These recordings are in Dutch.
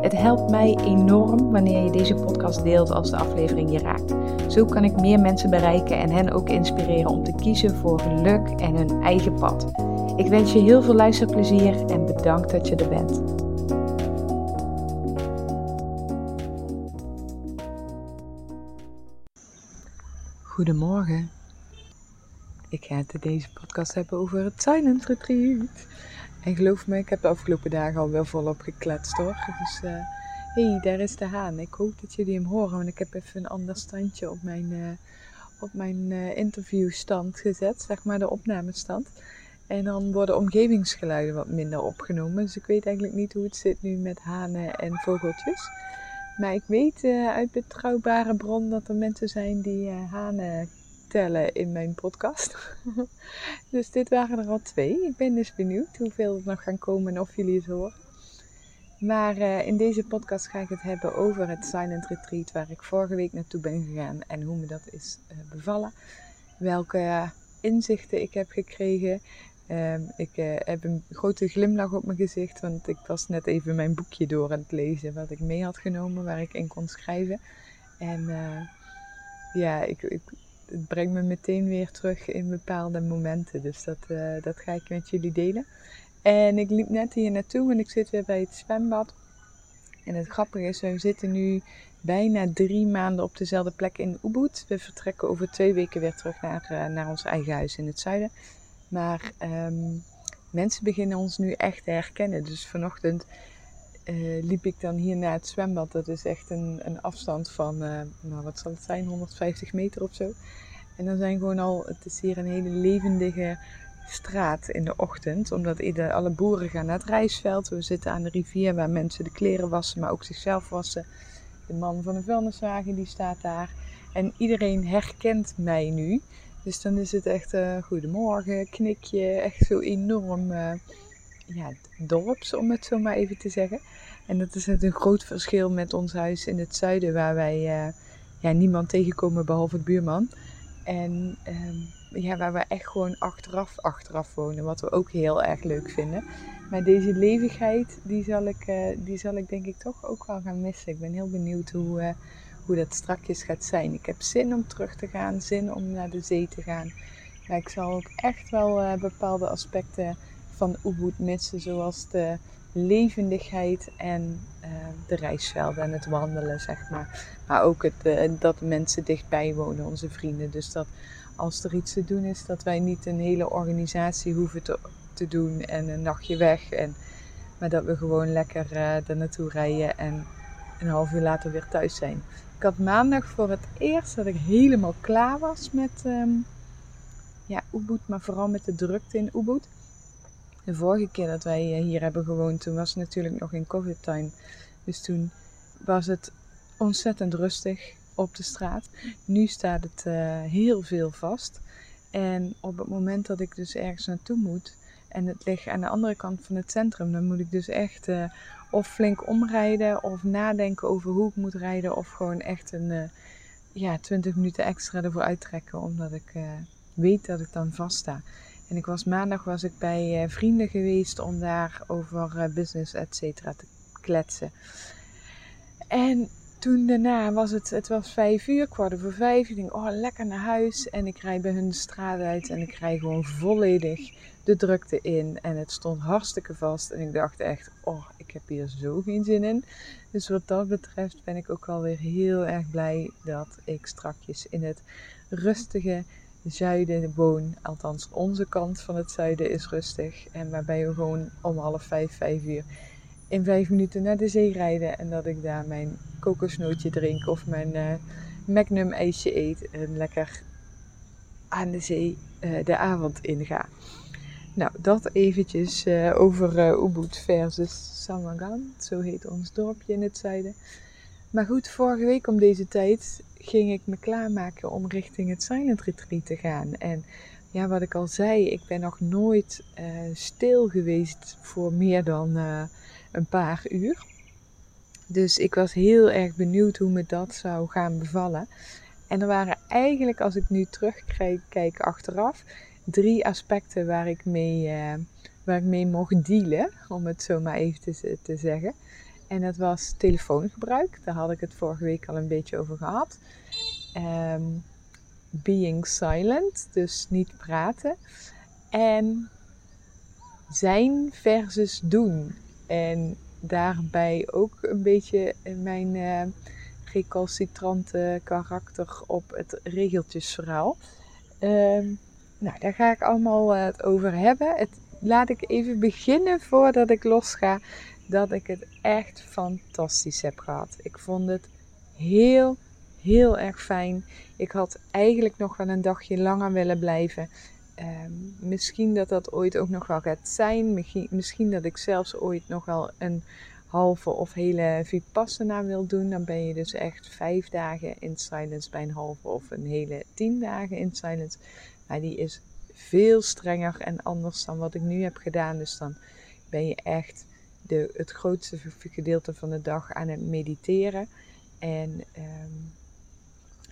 Het helpt mij enorm wanneer je deze podcast deelt als de aflevering je raakt. Zo kan ik meer mensen bereiken en hen ook inspireren om te kiezen voor geluk en hun eigen pad. Ik wens je heel veel luisterplezier en bedankt dat je er bent. Goedemorgen. Ik ga het in deze podcast hebben over het Silent Retreat. En geloof me, ik heb de afgelopen dagen al wel volop gekletst hoor. Dus hé, uh, hey, daar is de haan. Ik hoop dat jullie hem horen, want ik heb even een ander standje op mijn, uh, op mijn uh, interviewstand gezet, zeg maar de opnamestand. En dan worden omgevingsgeluiden wat minder opgenomen. Dus ik weet eigenlijk niet hoe het zit nu met hanen en vogeltjes. Maar ik weet uit betrouwbare bron dat er mensen zijn die hanen tellen in mijn podcast. dus dit waren er al twee. Ik ben dus benieuwd hoeveel er nog gaan komen en of jullie het horen. Maar uh, in deze podcast ga ik het hebben over het Silent Retreat waar ik vorige week naartoe ben gegaan en hoe me dat is uh, bevallen. Welke inzichten ik heb gekregen. Um, ik heb een grote glimlach op mijn gezicht, want ik was net even mijn boekje door aan het lezen wat ik mee had genomen, waar ik in kon schrijven. En ja, ik, ik, het brengt me meteen weer terug in bepaalde momenten. Dus dat, uh, dat ga ik met jullie delen. En ik liep net hier naartoe en ik zit weer bij het zwembad. En het grappige is, we zitten nu bijna drie maanden op dezelfde plek in Ubud. We vertrekken over twee weken weer terug naar, uh, naar ons eigen huis in het zuiden. Maar um, mensen beginnen ons nu echt te herkennen. Dus vanochtend uh, liep ik dan hier naar het zwembad. Dat is echt een, een afstand van, uh, nou wat zal het zijn, 150 meter of zo. En dan zijn gewoon al, het is hier een hele levendige straat in de ochtend. Omdat alle boeren gaan naar het rijstveld. We zitten aan de rivier waar mensen de kleren wassen, maar ook zichzelf wassen. De man van de vuilniswagen die staat daar. En iedereen herkent mij nu. Dus dan is het echt uh, goedemorgen, knikje, echt zo enorm ja, dorps, om het zo maar even te zeggen. En dat is net een groot verschil met ons huis in het zuiden, waar wij uh, ja, niemand tegenkomen behalve het buurman. En um, ja, waar we echt gewoon achteraf, achteraf wonen, wat we ook heel erg leuk vinden. Maar deze levigheid, die zal ik, uh, die zal ik denk ik toch ook wel gaan missen. Ik ben heel benieuwd hoe, uh, hoe dat strakjes gaat zijn. Ik heb zin om terug te gaan, zin om naar de zee te gaan. Maar ik zal ook echt wel bepaalde aspecten van Ubud missen, zoals de levendigheid en uh, de reisvelden en het wandelen, zeg maar. Maar ook het, uh, dat mensen dichtbij wonen, onze vrienden. Dus dat als er iets te doen is, dat wij niet een hele organisatie hoeven te, te doen en een nachtje weg. En, maar dat we gewoon lekker uh, er naartoe rijden en een half uur later weer thuis zijn. Ik had maandag voor het eerst dat ik helemaal klaar was met um, ja, Ubud, maar vooral met de drukte in Ubud. De vorige keer dat wij eh, hier hebben gewoond, toen was het natuurlijk nog in COVID-time. Dus toen was het ontzettend rustig op de straat. Nu staat het uh, heel veel vast. En op het moment dat ik dus ergens naartoe moet en het ligt aan de andere kant van het centrum, dan moet ik dus echt uh, of flink omrijden of nadenken over hoe ik moet rijden of gewoon echt een ja, 20 minuten extra ervoor uittrekken omdat ik weet dat ik dan vast sta. En ik was maandag was ik bij uh, vrienden geweest om daar over uh, business et cetera te kletsen. En toen daarna was het, het was vijf uur, kwart voor vijf. Ik denk, oh lekker naar huis. En ik rijd bij hun de straat uit en ik rijd gewoon volledig de drukte in. En het stond hartstikke vast. En ik dacht echt, oh ik heb hier zo geen zin in. Dus wat dat betreft ben ik ook alweer heel erg blij dat ik strakjes in het rustige zuiden woon. Althans, onze kant van het zuiden is rustig. En waarbij we gewoon om half vijf, vijf uur in vijf minuten naar de zee rijden. En dat ik daar mijn kokosnootje drink of mijn uh, Magnum ijsje eet. En lekker aan de zee uh, de avond inga. Nou, dat eventjes uh, over Ubud versus Samangan. Zo heet ons dorpje in het zuiden. Maar goed, vorige week om deze tijd ging ik me klaarmaken om richting het Silent Retreat te gaan. En ja, wat ik al zei, ik ben nog nooit uh, stil geweest voor meer dan uh, een paar uur. Dus ik was heel erg benieuwd hoe me dat zou gaan bevallen. En er waren eigenlijk, als ik nu terugkijk achteraf, drie aspecten waar ik mee, uh, waar ik mee mocht dealen, om het zo maar even te, te zeggen. En dat was telefoongebruik. Daar had ik het vorige week al een beetje over gehad. Um, being silent, dus niet praten. En zijn versus doen. En daarbij ook een beetje mijn uh, recalcitrante karakter op het regeltjesverhaal. Um, nou, daar ga ik allemaal uh, het over hebben. Het, laat ik even beginnen voordat ik losga. Dat ik het echt fantastisch heb gehad. Ik vond het heel, heel erg fijn. Ik had eigenlijk nog wel een dagje langer willen blijven. Ehm, misschien dat dat ooit ook nog wel gaat zijn. Misschien, misschien dat ik zelfs ooit nog wel een halve of hele vipassana wil doen. Dan ben je dus echt vijf dagen in silence bij een halve of een hele tien dagen in silence. Maar die is veel strenger en anders dan wat ik nu heb gedaan. Dus dan ben je echt de, het grootste gedeelte van de dag aan het mediteren. En um,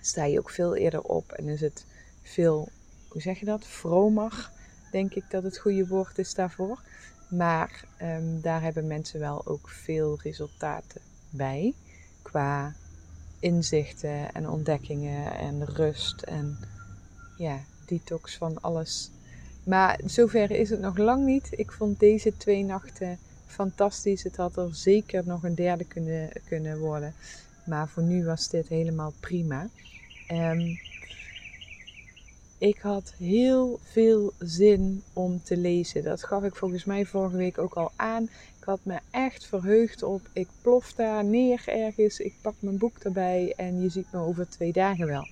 sta je ook veel eerder op en is het veel, hoe zeg je dat, vromer, denk ik dat het goede woord is daarvoor. Maar um, daar hebben mensen wel ook veel resultaten bij qua inzichten en ontdekkingen en rust en ja, detox van alles. Maar zover is het nog lang niet. Ik vond deze twee nachten fantastisch. Het had er zeker nog een derde kunnen, kunnen worden. Maar voor nu was dit helemaal prima. Um, ik had heel veel zin om te lezen. Dat gaf ik volgens mij vorige week ook al aan. Ik had me echt verheugd op. Ik plof daar neer ergens. Ik pak mijn boek erbij en je ziet me over twee dagen wel.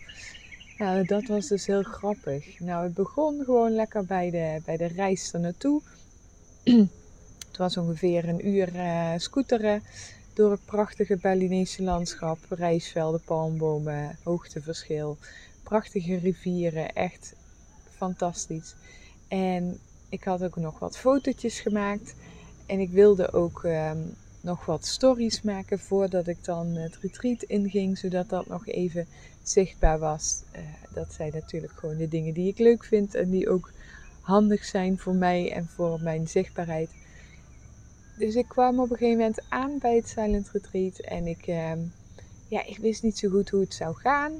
Nou, dat was dus heel grappig. Nou, het begon gewoon lekker bij de, bij de reis er naartoe. het was ongeveer een uur uh, scooteren door het prachtige Balinese landschap. Rijsvelden, palmbomen, hoogteverschil, prachtige rivieren. Echt fantastisch. En ik had ook nog wat fotootjes gemaakt. En ik wilde ook um, nog wat stories maken voordat ik dan het retreat inging, zodat dat nog even zichtbaar was. Uh, dat zijn natuurlijk gewoon de dingen die ik leuk vind en die ook handig zijn voor mij en voor mijn zichtbaarheid. Dus ik kwam op een gegeven moment aan bij het Silent Retreat en ik, uh, ja, ik wist niet zo goed hoe het zou gaan.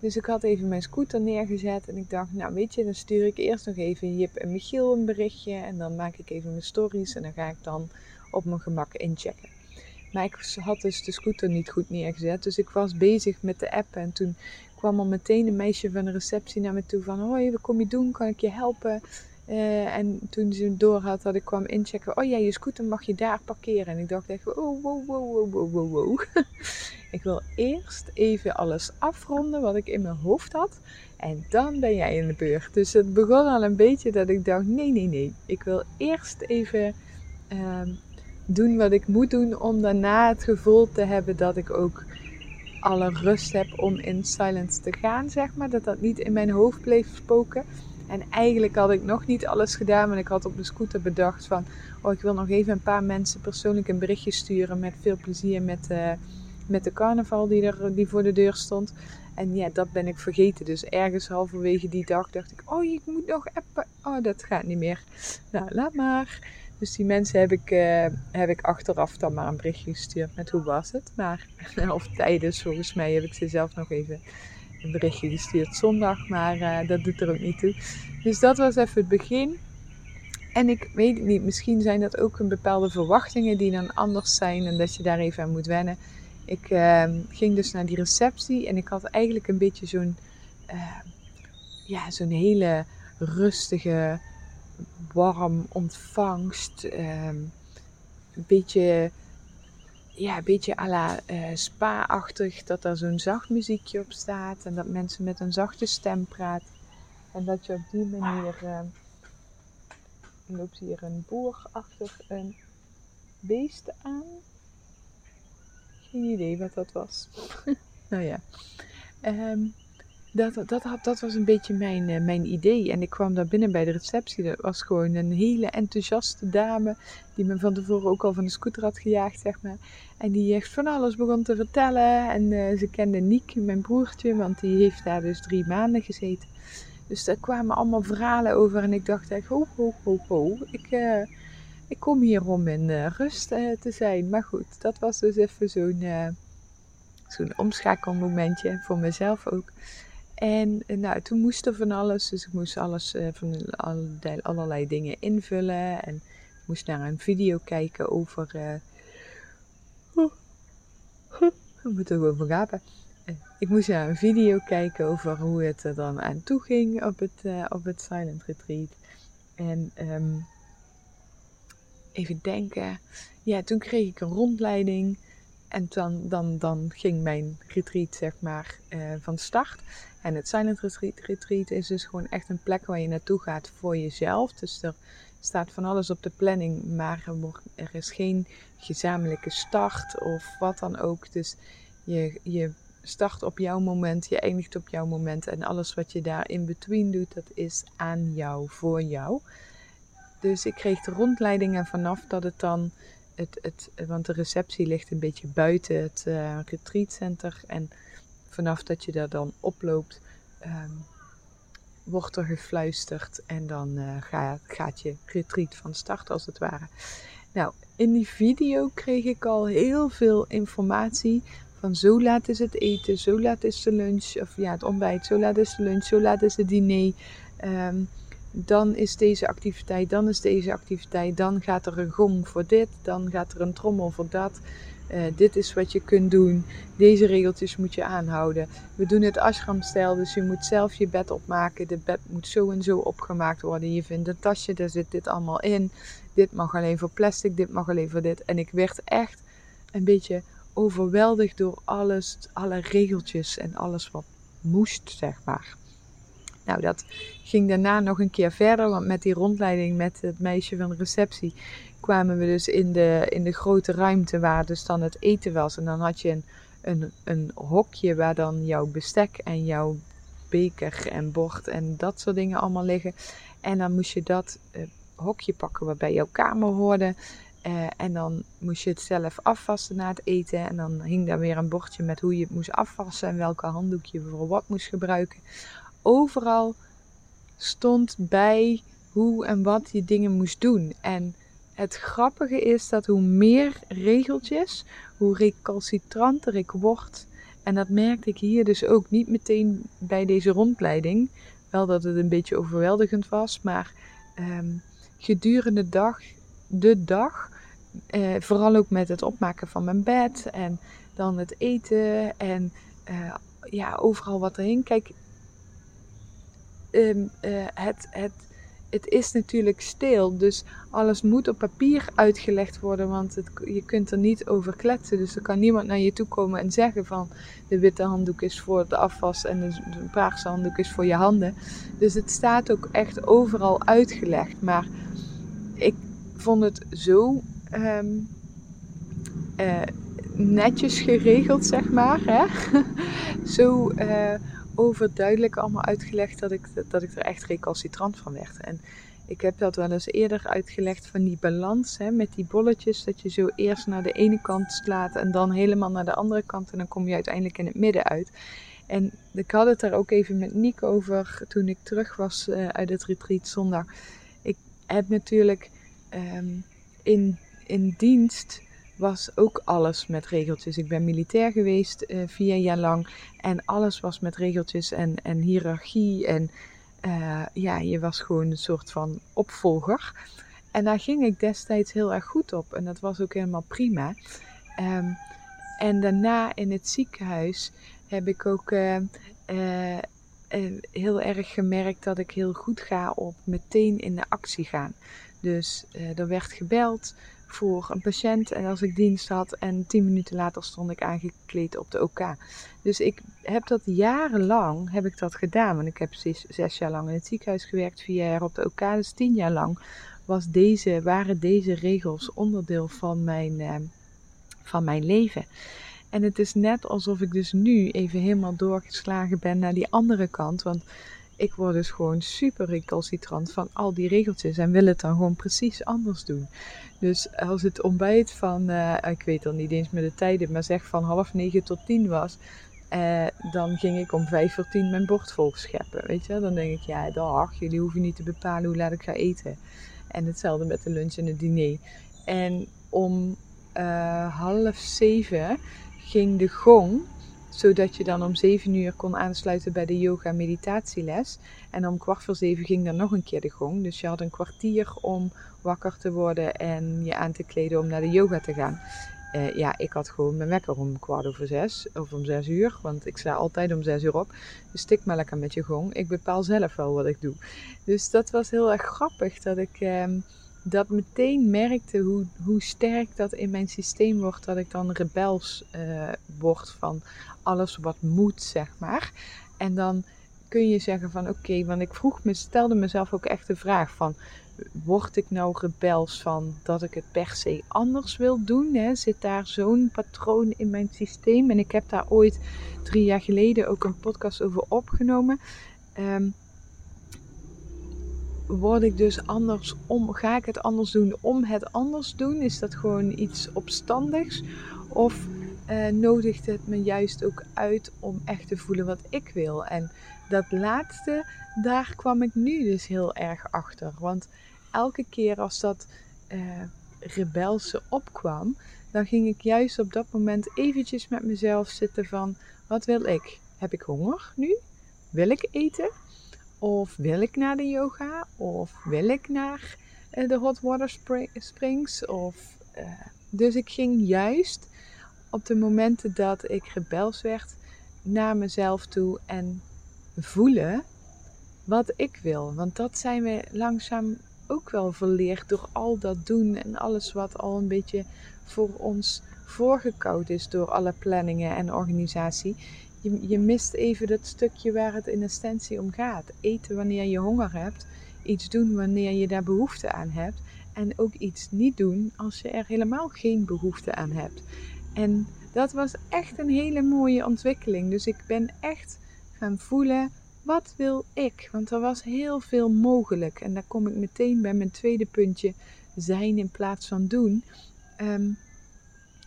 Dus ik had even mijn scooter neergezet en ik dacht, nou weet je, dan stuur ik eerst nog even Jip en Michiel een berichtje en dan maak ik even mijn stories en dan ga ik dan op mijn gemak inchecken. Maar ik had dus de scooter niet goed neergezet. Dus ik was bezig met de app. En toen kwam al meteen een meisje van de receptie naar me toe van... Hoi, wat kom je doen? Kan ik je helpen? Uh, en toen ze door had dat ik kwam inchecken... Oh ja, je scooter mag je daar parkeren. En ik dacht echt... Oh, wow, wow, wow, wow, wow. ik wil eerst even alles afronden wat ik in mijn hoofd had. En dan ben jij in de beurt. Dus het begon al een beetje dat ik dacht... Nee, nee, nee. Ik wil eerst even... Uh, doen wat ik moet doen om daarna het gevoel te hebben dat ik ook alle rust heb om in silence te gaan, zeg maar. Dat dat niet in mijn hoofd bleef spoken. En eigenlijk had ik nog niet alles gedaan, want ik had op de scooter bedacht van... Oh, ik wil nog even een paar mensen persoonlijk een berichtje sturen met veel plezier met, uh, met de carnaval die, er, die voor de deur stond. En ja, dat ben ik vergeten. Dus ergens halverwege die dag dacht ik, oh, ik moet nog appen. Oh, dat gaat niet meer. Nou, laat maar. Dus die mensen heb ik, uh, heb ik achteraf dan maar een berichtje gestuurd met hoe was het. Maar, of tijdens, volgens mij heb ik ze zelf nog even een berichtje gestuurd zondag. Maar uh, dat doet er ook niet toe. Dus dat was even het begin. En ik weet niet, misschien zijn dat ook een bepaalde verwachtingen die dan anders zijn en dat je daar even aan moet wennen. Ik uh, ging dus naar die receptie en ik had eigenlijk een beetje zo'n ja, zo'n hele rustige warm ontvangst. Um, een beetje, ja, een beetje à la uh, spa-achtig. Dat er zo'n zacht muziekje op staat. En dat mensen met een zachte stem praten. En dat je op die manier... Uh, loopt hier een boer achter een beest aan. Geen idee wat dat was. nou ja. Um, dat, dat, dat was een beetje mijn, uh, mijn idee. En ik kwam daar binnen bij de receptie. Dat was gewoon een hele enthousiaste dame. Die me van tevoren ook al van de scooter had gejaagd, zeg maar. En die echt van alles begon te vertellen. En uh, ze kende Niek, mijn broertje, want die heeft daar dus drie maanden gezeten. Dus daar kwamen allemaal verhalen over. En ik dacht echt, ho, ho, ho, ho. Ik, uh, ik kom hier om in rust te zijn. Maar goed, dat was dus even zo'n zo'n omschakelmomentje voor mezelf ook. En eh, nou, toen moest er van alles. Dus ik moest alles uh, van allerlei, allerlei, dingen invullen. En ik moest naar een video kijken over. Uh, oh, we moeten gewoon vergapen. Ik moest naar een video kijken over hoe het er dan aan toe ging op het, op het Silent Retreat. En um, even denken. Ja, toen kreeg ik een rondleiding. En dan, dan, dan ging mijn retreat, zeg maar, van start. En het Silent Retreat, retreat is dus gewoon echt een plek waar je naartoe gaat voor jezelf. Dus er staat van alles op de planning, maar er, is geen gezamenlijke start of wat dan ook. Dus je, je start op jouw moment, je eindigt op jouw moment. En alles wat je daar in between doet, dat is aan jou, voor jou. Dus ik kreeg de rondleiding en vanaf dat het dan het, het, want de receptie ligt een beetje buiten het uh, retreatcenter. En vanaf dat je daar dan oploopt, um, wordt er gefluisterd. En dan uh, gaat, gaat je retreat van start als het ware. Nou, in die video kreeg ik al heel veel informatie. Van zo laat is het eten, zo laat is de lunch, of ja, het ontbijt, zo laat is de lunch, zo laat is het diner. Um, dan is deze activiteit, dan is deze activiteit, dan gaat er een gong voor dit, dan gaat er een trommel voor dat. Uh, dit is wat je kunt doen. Deze regeltjes moet je aanhouden. We doen het ashram-stijl, dus je moet zelf je bed opmaken. De bed moet zo en zo opgemaakt worden. Je vindt een tasje, daar zit dit allemaal in. Dit mag alleen voor plastic, dit mag alleen voor dit. En ik werd echt een beetje overweldigd door alles, alle regeltjes en alles wat moest, zeg maar. Nou, dat ging daarna nog een keer verder, want met die rondleiding met het meisje van de receptie kwamen we dus in de, in de grote ruimte waar dus dan het eten was. En dan had je een, een, een hokje waar dan jouw bestek en jouw beker en bord en dat soort dingen allemaal liggen. En dan moest je dat uh, hokje pakken wat bij jouw kamer hoorde. Uh, en dan moest je het zelf afwassen na het eten. En dan hing daar weer een bordje met hoe je het moest afwassen en welke handdoek je voor wat moest gebruiken overal stond bij hoe en wat je dingen moest doen. En het grappige is dat hoe meer regeltjes, hoe recalcitranter ik word. En dat merkte ik hier dus ook niet meteen bij deze rondleiding. Wel dat het een beetje overweldigend was, maar um, gedurende de dag, de dag eh, vooral ook met het opmaken van mijn bed en dan het eten en uh, ja, overal wat erin. Kijk, um, uh, het, het, het is natuurlijk stil. Dus alles moet op papier uitgelegd worden. Want het, je kunt er niet over kletsen. Dus er kan niemand naar je toe komen en zeggen van de witte handdoek is voor de afwas en de, paarse handdoek is voor je handen. Dus het staat ook echt overal uitgelegd. Maar ik vond het zo um, uh, netjes geregeld, zeg maar. Hè? zo. Uh, overduidelijk allemaal uitgelegd dat ik, dat ik er echt recalcitrant van werd. En ik heb dat wel eens eerder uitgelegd van die balans hè, met die bolletjes. Dat je zo eerst naar de ene kant slaat en dan helemaal naar de andere kant. En dan kom je uiteindelijk in het midden uit. En ik had het daar ook even met Niek over toen ik terug was uh, uit het retreat zondag. Ik heb natuurlijk um, in, in dienst was ook alles met regeltjes. Ik ben militair geweest uh, vier jaar lang en alles was met regeltjes en, en hiërarchie. En uh, ja, je was gewoon een soort van opvolger. En daar ging ik destijds heel erg goed op en dat was ook helemaal prima. Um, en daarna in het ziekenhuis heb ik ook uh, heel erg gemerkt dat ik heel goed ga op meteen in de actie gaan. Dus er werd gebeld voor een patiënt en als ik dienst had en tien minuten later stond ik aangekleed op de OK. Dus ik heb dat jarenlang heb ik dat gedaan, want ik heb zes, zes jaar lang in het ziekenhuis gewerkt, vier jaar op de OK, dus tien jaar lang was deze, waren deze regels onderdeel van mijn, uh, van mijn leven. En het is net alsof ik dus nu even helemaal doorgeslagen ben naar die andere kant. Want ik word dus gewoon super recalcitrant van al die regeltjes en wil het dan gewoon precies anders doen. Dus als het ontbijt van, uh, ik weet dan niet eens meer de tijden, maar zeg van half negen tot tien was, uh, dan ging ik om vijf voor tien mijn bord vol scheppen. Weet je, dan denk ik, ja, dag, jullie hoeven niet te bepalen hoe laat ik ga eten. En hetzelfde met de lunch en het diner. En om uh, half zeven ging de gong zodat je dan om 7 uur kon aansluiten bij de yoga meditatieles. En om kwart voor zeven ging dan nog een keer de gong. Dus je had een kwartier om wakker te worden en je aan te kleden om naar de yoga te gaan. Uh, ja, ik had gewoon mijn wekker om kwart over zes of om zes uur, want ik sta altijd om zes uur op. Dus stik maar lekker met je gong. Ik bepaal zelf wel wat ik doe. Dus dat was heel erg grappig dat ik uh, dat meteen merkte hoe, hoe sterk dat in mijn systeem wordt. Dat ik dan rebels uh, word van alles wat moet, zeg maar. En dan kun je zeggen van oké, want ik vroeg me, stelde mezelf ook echt de vraag van word ik nou rebels van dat ik het per se anders wil doen? Hè? Zit daar zo'n patroon in mijn systeem? En ik heb daar ooit drie jaar geleden ook een podcast over opgenomen. Um, word ik dus anders om? Ga ik het anders doen om het anders doen? Is dat gewoon iets opstandigs? Of uh, nodigt het me juist ook uit om echt te voelen wat ik wil? En dat laatste, daar kwam ik nu dus heel erg achter. Want elke keer als dat uh, rebelse opkwam, dan ging ik juist op dat moment eventjes met mezelf zitten van, wat wil ik? Heb ik honger nu? Wil ik eten? Of wil ik naar de yoga? Of wil ik naar uh, de hot water springs? Of, dus ik ging juist op de momenten dat ik rebels werd naar mezelf toe en voelen wat ik wil. Want dat zijn we langzaam ook wel verleerd door al dat doen en alles wat al een beetje voor ons voorgekoud is door alle planningen en organisatie. Je, je mist even dat stukje waar het in essentie om gaat. Eten wanneer je honger hebt, iets doen wanneer je daar behoefte aan hebt en ook iets niet doen als je er helemaal geen behoefte aan hebt. En dat was echt een hele mooie ontwikkeling. Dus ik ben echt gaan voelen wat wil ik? Want er was heel veel mogelijk. En daar kom ik meteen bij mijn tweede puntje: zijn in plaats van doen. Um,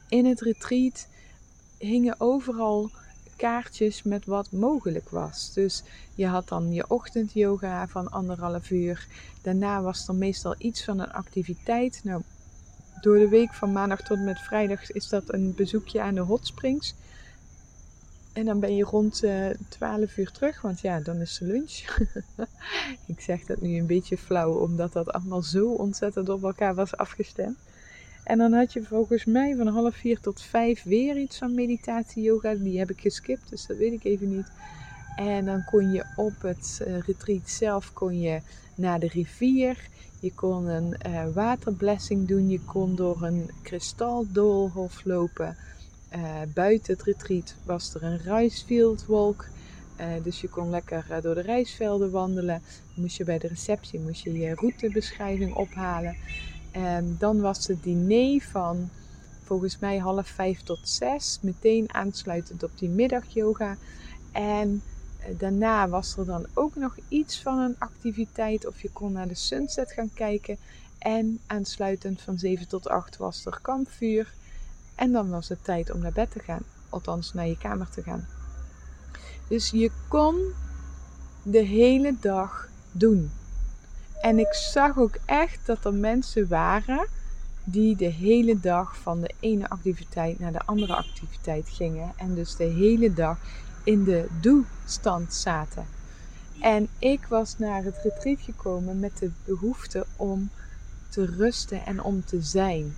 in het retreat hingen overal kaartjes met wat mogelijk was. Dus je had dan je ochtendyoga van anderhalf uur. Daarna was er meestal iets van een activiteit. Nou, door de week van maandag tot met vrijdag is dat een bezoekje aan de hot springs. En dan ben je rond uh, eh, 12 uur terug, want ja, dan is de lunch. ik zeg dat nu een beetje flauw, omdat dat allemaal zo ontzettend op elkaar was afgestemd. En dan had je volgens mij van half vier tot vijf weer iets van meditatie, yoga. Die heb ik geskipt, dus dat weet ik even niet. En dan kon je op het uh, retreat zelf kon je naar de rivier. Je kon een uh, waterblessing doen. Je kon door een kristaldoolhof lopen. Uh, buiten het retreat was er een ricefield walk. Uh, dus je kon lekker door de rijstvelden wandelen. Moest je bij de receptie moest je, je routebeschrijving ophalen. En dan was het diner van volgens mij half vijf tot zes. Meteen aansluitend op die middagyoga. En daarna was er dan ook nog iets van een activiteit. Of je kon naar de sunset gaan kijken. En aansluitend van 7 tot 8 was er kampvuur. En dan was het tijd om naar bed te gaan, althans naar je kamer te gaan. Dus je kon de hele dag doen. En ik zag ook echt dat er mensen waren die de hele dag van de ene activiteit naar de andere activiteit gingen. En dus de hele dag in de doe-stand zaten. En ik was naar het retreat gekomen met de behoefte om te rusten en om te zijn.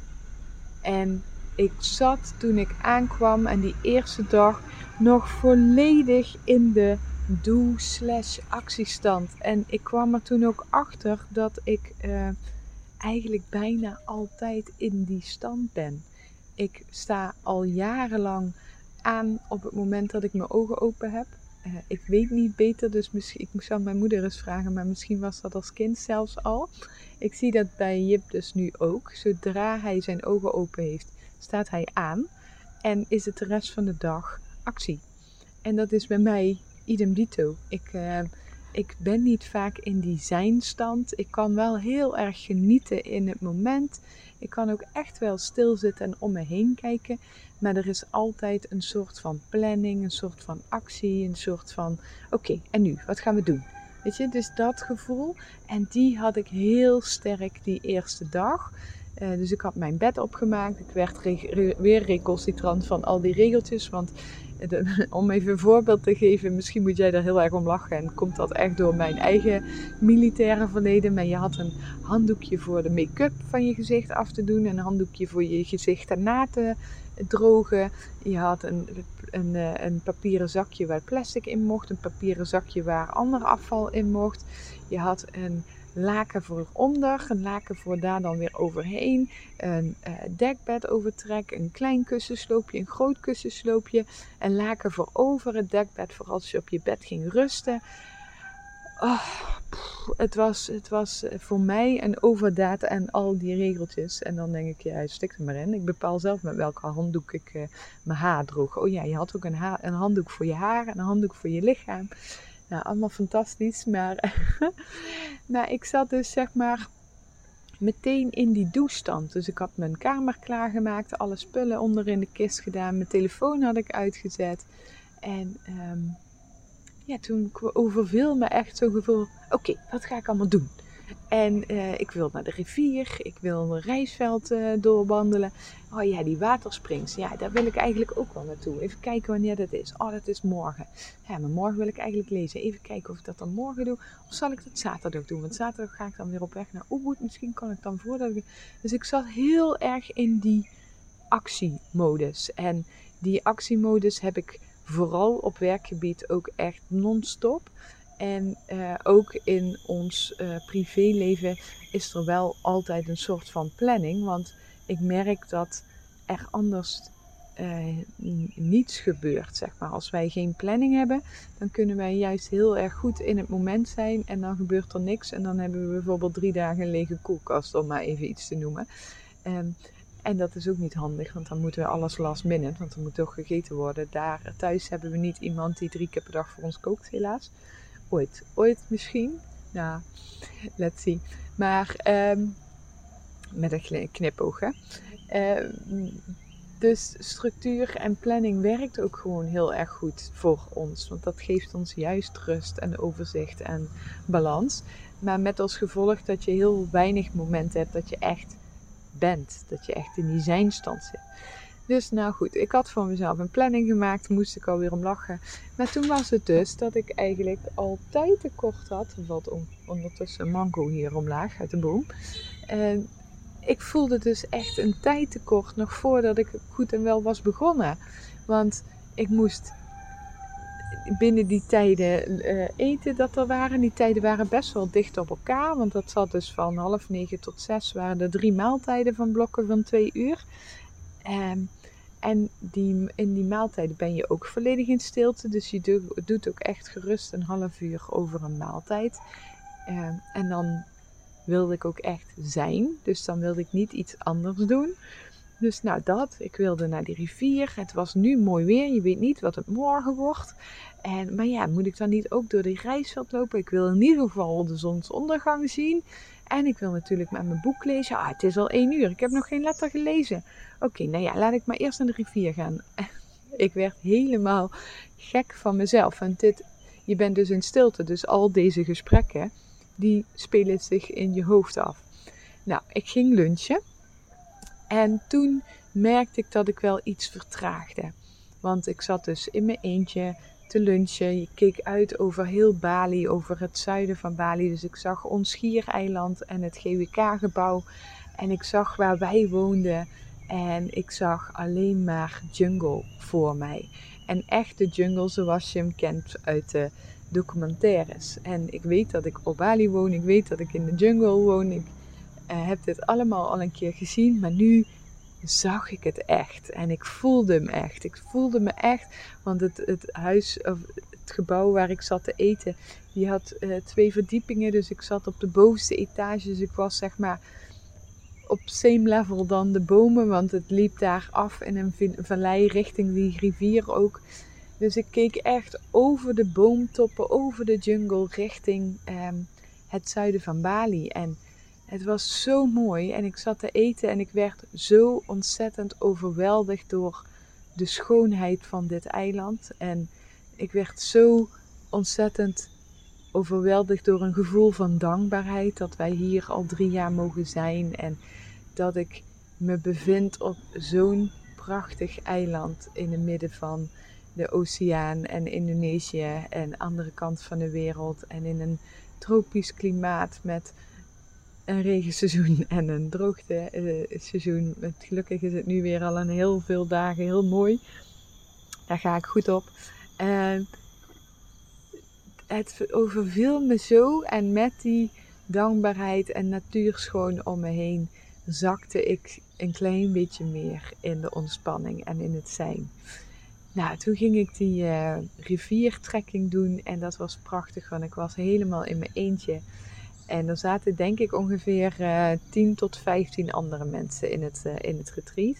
En ik zat toen ik aankwam en die eerste dag nog volledig in de doe-slash actiestand. En ik kwam er toen ook achter dat ik uh, eigenlijk bijna altijd in die stand ben. Ik sta al jarenlang op het moment dat ik mijn ogen open heb. Uh, ik weet niet beter, dus misschien, ik zou mijn moeder eens vragen, maar misschien was dat als kind zelfs al. Ik zie dat bij Jip dus nu ook. Zodra hij zijn ogen open heeft, staat hij aan. En is het de rest van de dag actie. En dat is bij mij idem dito. Ik, uh, ik ben niet vaak in die zijnstand. Ik kan wel heel erg genieten in het moment. Ik kan ook echt wel stilzitten en om me heen kijken. Maar er is altijd een soort van planning, een soort van actie, een soort van: oké, en nu? Wat gaan we doen? Weet je, dus dat gevoel. En die had ik heel sterk die eerste dag. Uh, dus ik had mijn bed opgemaakt. Ik werd weer recalcitrant van al die regeltjes. Want om even een voorbeeld te geven, misschien moet jij daar heel erg om lachen. En komt dat echt door mijn eigen militaire verleden. Maar je had een handdoekje voor de make-up van je gezicht af te doen. Een handdoekje voor je gezicht erna te drogen. Je had een, een, eh, een papieren zakje waar plastic in mocht. Een papieren zakje waar ander afval in mocht. Je had een laken voor onder, een laken voor daar dan weer overheen, een uh, dekbed overtrek, een klein kussensloopje, een groot kussensloopje, een laken voor over het dekbed voor als je op je bed ging rusten. Oh, het, was, het was eh, voor mij een overdaad en al die regeltjes. En dan denk ik, ja, stik er maar in. Ik bepaal zelf met welke handdoek ik uh, mijn haar droeg. Oh ja, je had ook een, een handdoek voor je haar en een handdoek voor je lichaam. Nou, allemaal fantastisch. Maar, maar ik zat dus zeg maar meteen in die douchestand. Dus ik had mijn kamer klaargemaakt, alle spullen onder in de kist gedaan, mijn telefoon had ik uitgezet. En um, ja, toen overviel me echt zo'n gevoel: oké, wat ga ik allemaal doen? En uh, ik wil naar de rivier, ik wil een reisveld uh, doorwandelen. Oh ja, die watersprings, ja, daar wil ik eigenlijk ook wel naartoe. Even kijken wanneer dat is. Oh, dat is morgen. Ja, maar morgen wil ik eigenlijk lezen. Even kijken of ik dat dan morgen doe. Of zal ik dat zaterdag doen? Want zaterdag ga ik dan weer op weg naar Ubud. Misschien kan ik dan voordat ik... Dus ik zat heel erg in die actiemodus. En die actiemodus heb ik vooral op werkgebied ook echt non-stop. En uh, ook in ons uh, privéleven is er wel altijd een soort van planning. Want ik merk dat er anders uh, niets gebeurt. Zeg maar. Als wij geen planning hebben, dan kunnen wij juist heel erg goed in het moment zijn. En dan gebeurt er niks. En dan hebben we bijvoorbeeld drie dagen een lege koelkast, om maar even iets te noemen. Um, en dat is ook niet handig, want dan moeten we alles last minute, want er moet toch gegeten worden. Daar thuis hebben we niet iemand die drie keer per dag voor ons kookt, helaas. Ooit, ooit misschien. Nou, let's see. Maar um, met een knipoog. Uh, dus structuur en planning werkt ook gewoon heel erg goed voor ons. Want dat geeft ons juist rust en overzicht en balans. Maar met als gevolg dat je heel weinig momenten hebt dat je echt bent. Dat je echt in die zijnstand zit. Dus nou goed, ik had voor mezelf een planning gemaakt, moest ik alweer om lachen. Maar toen was het dus dat ik eigenlijk altijd tekort had. Er valt ondertussen een mango hier omlaag uit de boom. En ik voelde dus echt een tijd tekort nog voordat ik goed en wel was begonnen. Want ik moest binnen die tijden uh, eten dat er waren. Die tijden waren best wel dicht op elkaar. Want dat zat dus van half negen tot zes waren er drie maaltijden van blokken van twee uur. Um, en die, in die maaltijden ben je ook volledig in stilte. Dus je doet ook echt gerust een half uur over een maaltijd. Um, en dan wilde ik ook echt zijn. Dus dan wilde ik niet iets anders doen. Dus nou dat, ik wilde naar die rivier. Het was nu mooi weer, je weet niet wat het morgen wordt. En, maar ja, moet ik dan niet ook door die reisveld lopen? Ik wil in ieder geval de zonsondergang zien. En ik wil natuurlijk met mijn boek lezen. Ah, het is al één uur, ik heb nog geen letter gelezen. Oké, nou ja, laat ik maar eerst naar de rivier gaan. ik werd helemaal gek van mezelf. En dit, je bent dus in stilte, dus al deze gesprekken, die spelen zich in je hoofd af. Nou, ik ging lunchen. En toen merkte ik dat ik wel iets vertraagde. Want ik zat dus in mijn eentje te lunchen. Je keek uit over heel Bali, over het zuiden van Bali. Dus ik zag ons schiereiland en het GWK-gebouw. En ik zag waar wij woonden. En ik zag alleen maar jungle voor mij. En echte jungle zoals je hem kent uit de documentaires. En ik weet dat ik op Bali woon. Ik weet dat ik in de jungle woon. Ik uh, heb dit allemaal al een keer gezien. Maar nu zag ik het echt. En ik voelde hem echt. Ik voelde me echt. Want het, het huis, of het gebouw waar ik zat te eten, die had uh, twee verdiepingen. Dus ik zat op de bovenste etage. Dus ik was zeg maar op same level dan de bomen, want het liep daar af in een vallei richting die rivier ook. Dus ik keek echt over de boomtoppen, over de jungle, richting ehm, het zuiden van Bali. En het was zo mooi. En ik zat te eten en ik werd zo ontzettend overweldigd door de schoonheid van dit eiland. En ik werd zo ontzettend overweldigd door een gevoel van dankbaarheid dat wij hier al drie jaar mogen zijn. En dat ik me bevind op zo'n prachtig eiland in het midden van de oceaan en Indonesië en andere kant van de wereld. En in een tropisch klimaat met een regenseizoen en een droogteseizoen. Uh, gelukkig is het nu weer al een heel veel dagen heel mooi. Daar ga ik goed op. Uh, het overviel me zo en met die dankbaarheid en natuurschoon om me heen zakte ik een klein beetje meer in de ontspanning en in het zijn. Nou, toen ging ik die uh, riviertrekking doen en dat was prachtig, want ik was helemaal in mijn eentje. En er zaten denk ik ongeveer uh, eh, 10 tot 15 andere mensen in het, uh, in het retreat.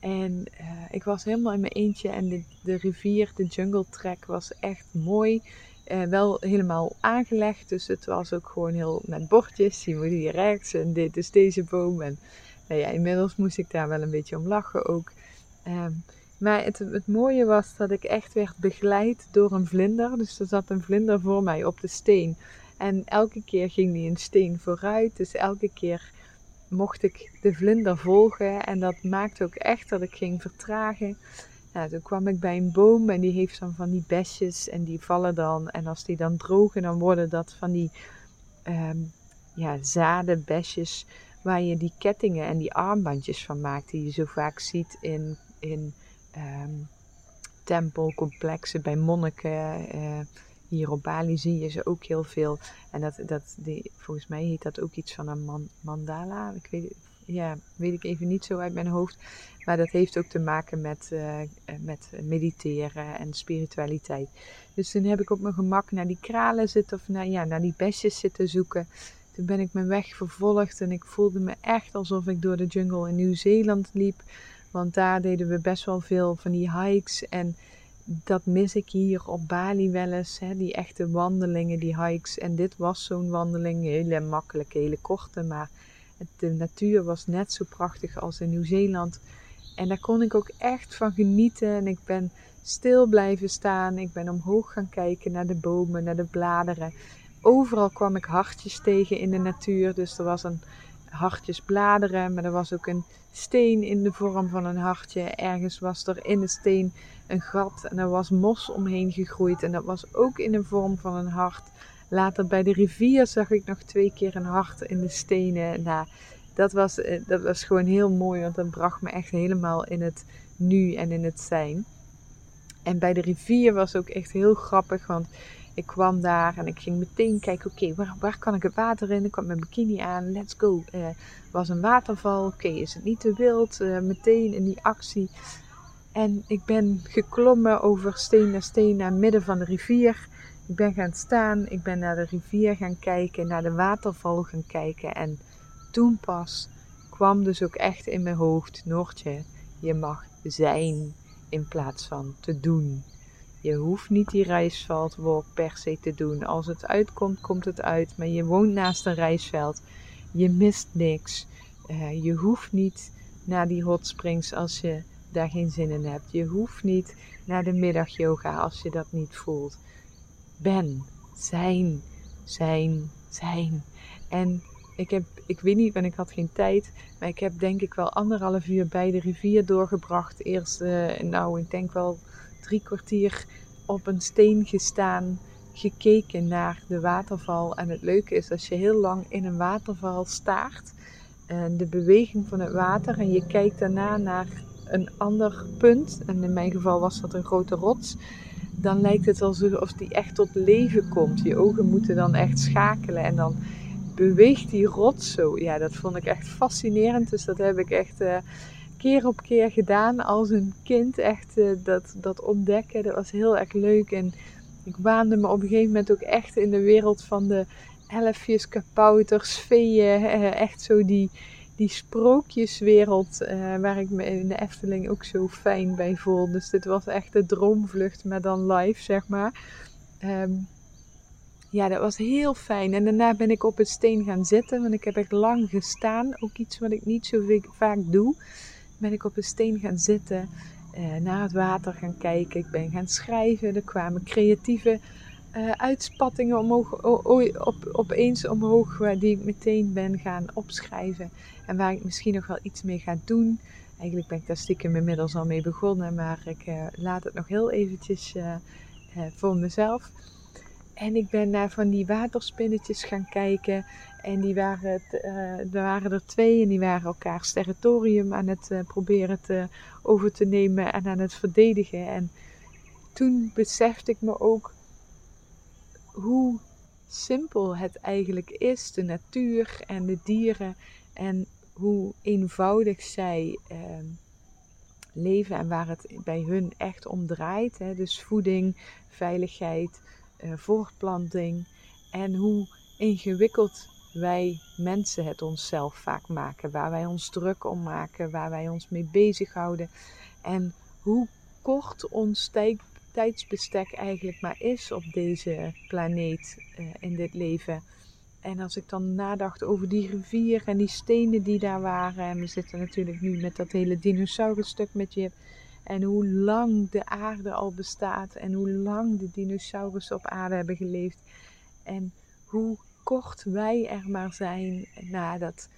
En ik was helemaal in mijn eentje en de, de rivier, de jungle trek was echt mooi. wel helemaal aangelegd, dus het was ook gewoon heel met bordjes. Je moet hier rechts en dit is deze boom. En nou ja, inmiddels moest ik daar wel een beetje om lachen ook. Ehm, maar het, het mooie was dat ik echt werd begeleid door een vlinder. Dus er zat een vlinder voor mij op de steen. En elke keer ging die een steen vooruit. Dus elke keer mocht ik de vlinder volgen. En dat maakte ook echt dat ik ging vertragen. Nou, toen kwam ik bij een boom en die heeft dan van die besjes en die vallen dan. En als die dan drogen, dan worden dat van die um, ja, zadenbesjes waar je die kettingen en die armbandjes van maakt. Die je zo vaak ziet in, in um, tempelcomplexen bij monniken. Uh, hier op Bali zie je ze ook heel veel. En dat, dat, die, volgens mij heet dat ook iets van een mandala. Ik weet, ja, weet ik even niet zo uit mijn hoofd. Maar dat heeft ook te maken met, uh, met mediteren en spiritualiteit. Dus toen heb ik op mijn gemak naar die kralen zitten of naar, ja, naar die besjes zitten zoeken. Toen ben ik mijn weg vervolgd en ik voelde me echt alsof ik door de jungle in Nieuw-Zeeland liep. Want daar deden we best wel veel van die hikes. En dat mis ik hier op Bali wel eens. Hè? Die echte wandelingen, die hikes. En dit was zo'n wandeling. Hele makkelijke, hele korte. Maar de natuur was net zo prachtig als in Nieuw-Zeeland. En daar kon ik ook echt van genieten. En ik ben stil blijven staan. Ik ben omhoog gaan kijken naar de bomen, naar de bladeren. Overal kwam ik hartjes tegen in de natuur. Dus er was een hartjes bladeren, maar er was ook een steen in de vorm van een hartje. Ergens was er in de steen een gat en er was mos omheen gegroeid en dat was ook in de vorm van een hart. Later bij de rivier zag ik nog twee keer een hart in de stenen. Nou, dat was, eh, dat was gewoon heel mooi, want dat bracht me echt helemaal in het nu en in het zijn. En bij de rivier was ook echt heel grappig, want ik kwam daar en ik ging meteen kijken, oké, waar, waar kan ik het water in? Ik kwam mijn bikini aan, let's go. Uh, was een waterval, oké, is het niet te wild? Uh, meteen in die actie. En ik ben geklommen over steen naar steen naar midden van de rivier. Ik ben gaan staan, ik ben naar de rivier gaan kijken, naar de waterval gaan kijken. En toen pas kwam dus ook echt in mijn hoofd, Noortje, je mag zijn in plaats van te doen. Je hoeft niet die reisveldwalk per se te doen. Als het uitkomt, komt het uit. Maar je woont naast een reisveld. Je mist niks. Uh, je hoeft niet naar die hot springs als je daar geen zin in hebt. Je hoeft niet naar de middagyoga als je dat niet voelt. Ben, zijn, zijn, zijn. En ik heb, ik weet niet, want ik had geen tijd, maar ik heb denk ik wel anderhalf uur bij de rivier doorgebracht. Eerst, uh, nou, ik denk wel drie kwartier op een steen gestaan, gekeken naar de waterval. En het leuke is, als je heel lang in een waterval staart, en de beweging van het water, en je kijkt daarna naar een ander punt, en in mijn geval was dat een grote rots, dan lijkt het alsof die echt tot leven komt. Je ogen moeten dan echt schakelen en dan beweegt die rots zo. Ja, dat vond ik echt fascinerend. Dus dat heb ik echt uh, keer op keer gedaan als een kind. Echt uh, dat, dat ontdekken, dat was heel erg leuk. En ik waande me op een gegeven moment ook echt in de wereld van de elfjes, kapouters, feeën. Uh, echt zo die, die sprookjeswereld uh, waar ik me in de Efteling ook zo fijn bij voel. Dus dit was echt de droomvlucht, maar dan live, zeg maar. Um, ja, dat was heel fijn. En daarna ben ik op het steen gaan zitten, want ik heb echt lang gestaan. Ook iets wat ik niet zo vaak doe. Ben ik op een steen gaan zitten, uh, naar het water gaan kijken. Ik ben gaan schrijven. Er kwamen creatieve uh, uitspattingen omhoog, op, opeens omhoog, die ik meteen ben gaan opschrijven. En waar ik misschien nog wel iets mee ga doen. Eigenlijk ben ik daar stiekem inmiddels al mee begonnen, maar ik uh, laat het nog heel eventjes voor mezelf. En ik ben naar van die waterspinnetjes gaan kijken. En die waren, er waren er twee en die waren elkaars territorium aan het proberen te, over te nemen en aan het verdedigen. En toen besefte ik me ook hoe simpel het eigenlijk is, de natuur en de dieren. En hoe eenvoudig zij uh, leven en waar het bij hun echt om draait. Hè? Dus voeding, veiligheid, uh, voortplanting en hoe ingewikkeld wij mensen het onszelf vaak maken, waar wij ons druk om maken, waar wij ons mee bezighouden en hoe kort ons tijd, tijdsbestek eigenlijk maar is op deze planeet uh, in dit leven. En als ik dan nadacht over die rivier en die stenen die daar waren, en we zitten natuurlijk nu met dat hele dinosaurus-stuk met je en hoe lang de aarde al bestaat en hoe lang de dinosaurussen op aarde hebben geleefd. En hoe kort wij er maar zijn nadat.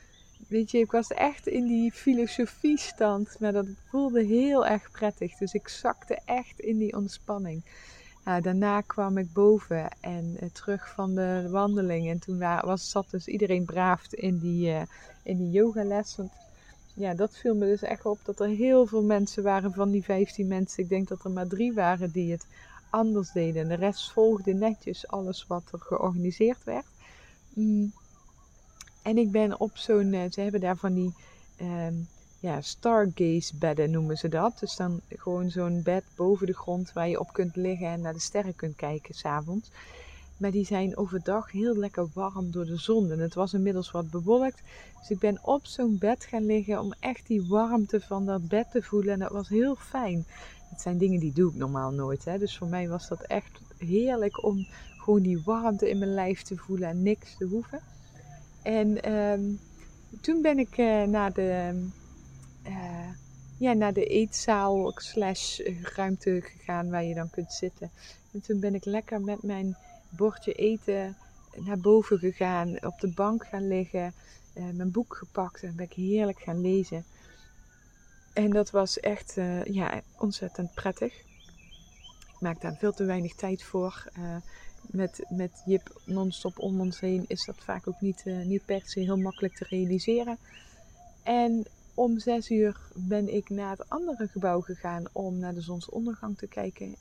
Weet je, ik was echt in die filosofiestand, maar dat voelde heel erg prettig. Dus ik zakte echt in die ontspanning. Nou, daarna kwam ik boven en uh, terug van de wandeling. En toen was, zat dus iedereen braaf in die, uh, in die yogales. Want ja, dat viel me dus echt op dat er heel veel mensen waren van die 15 mensen. Ik denk dat er maar drie waren die het anders deden. En de rest volgde netjes alles wat er georganiseerd werd. Mm. En ik ben op zo'n, eh, ze hebben daar van die um, ja, stargaze bedden noemen ze dat. Dus dan gewoon zo'n bed boven de grond waar je op kunt liggen en naar de sterren kunt kijken s'avonds. Maar die zijn overdag heel lekker warm door de zon. En het was inmiddels wat bewolkt. Dus ik ben op zo'n bed gaan liggen om echt die warmte van dat bed te voelen. En dat was heel fijn. Het zijn dingen die doe ik normaal nooit. Hè? Dus voor mij was dat echt heerlijk om gewoon die warmte in mijn lijf te voelen en niks te hoeven. En ehm, toen ben ik uh, naar de... Uh, ja, naar de eetzaal slash ruimte gegaan waar je dan kunt zitten. En toen ben ik lekker met mijn bordje eten naar boven gegaan, op de bank gaan liggen, uh, mijn boek gepakt en ben ik heerlijk gaan lezen. En dat was echt ja, ontzettend prettig. Ik maak daar veel te weinig tijd voor. Met, met Jip non-stop om ons heen is dat vaak ook niet, niet per se heel makkelijk te realiseren. En om zes uur ben ik naar het andere gebouw gegaan om naar de zonsondergang te kijken.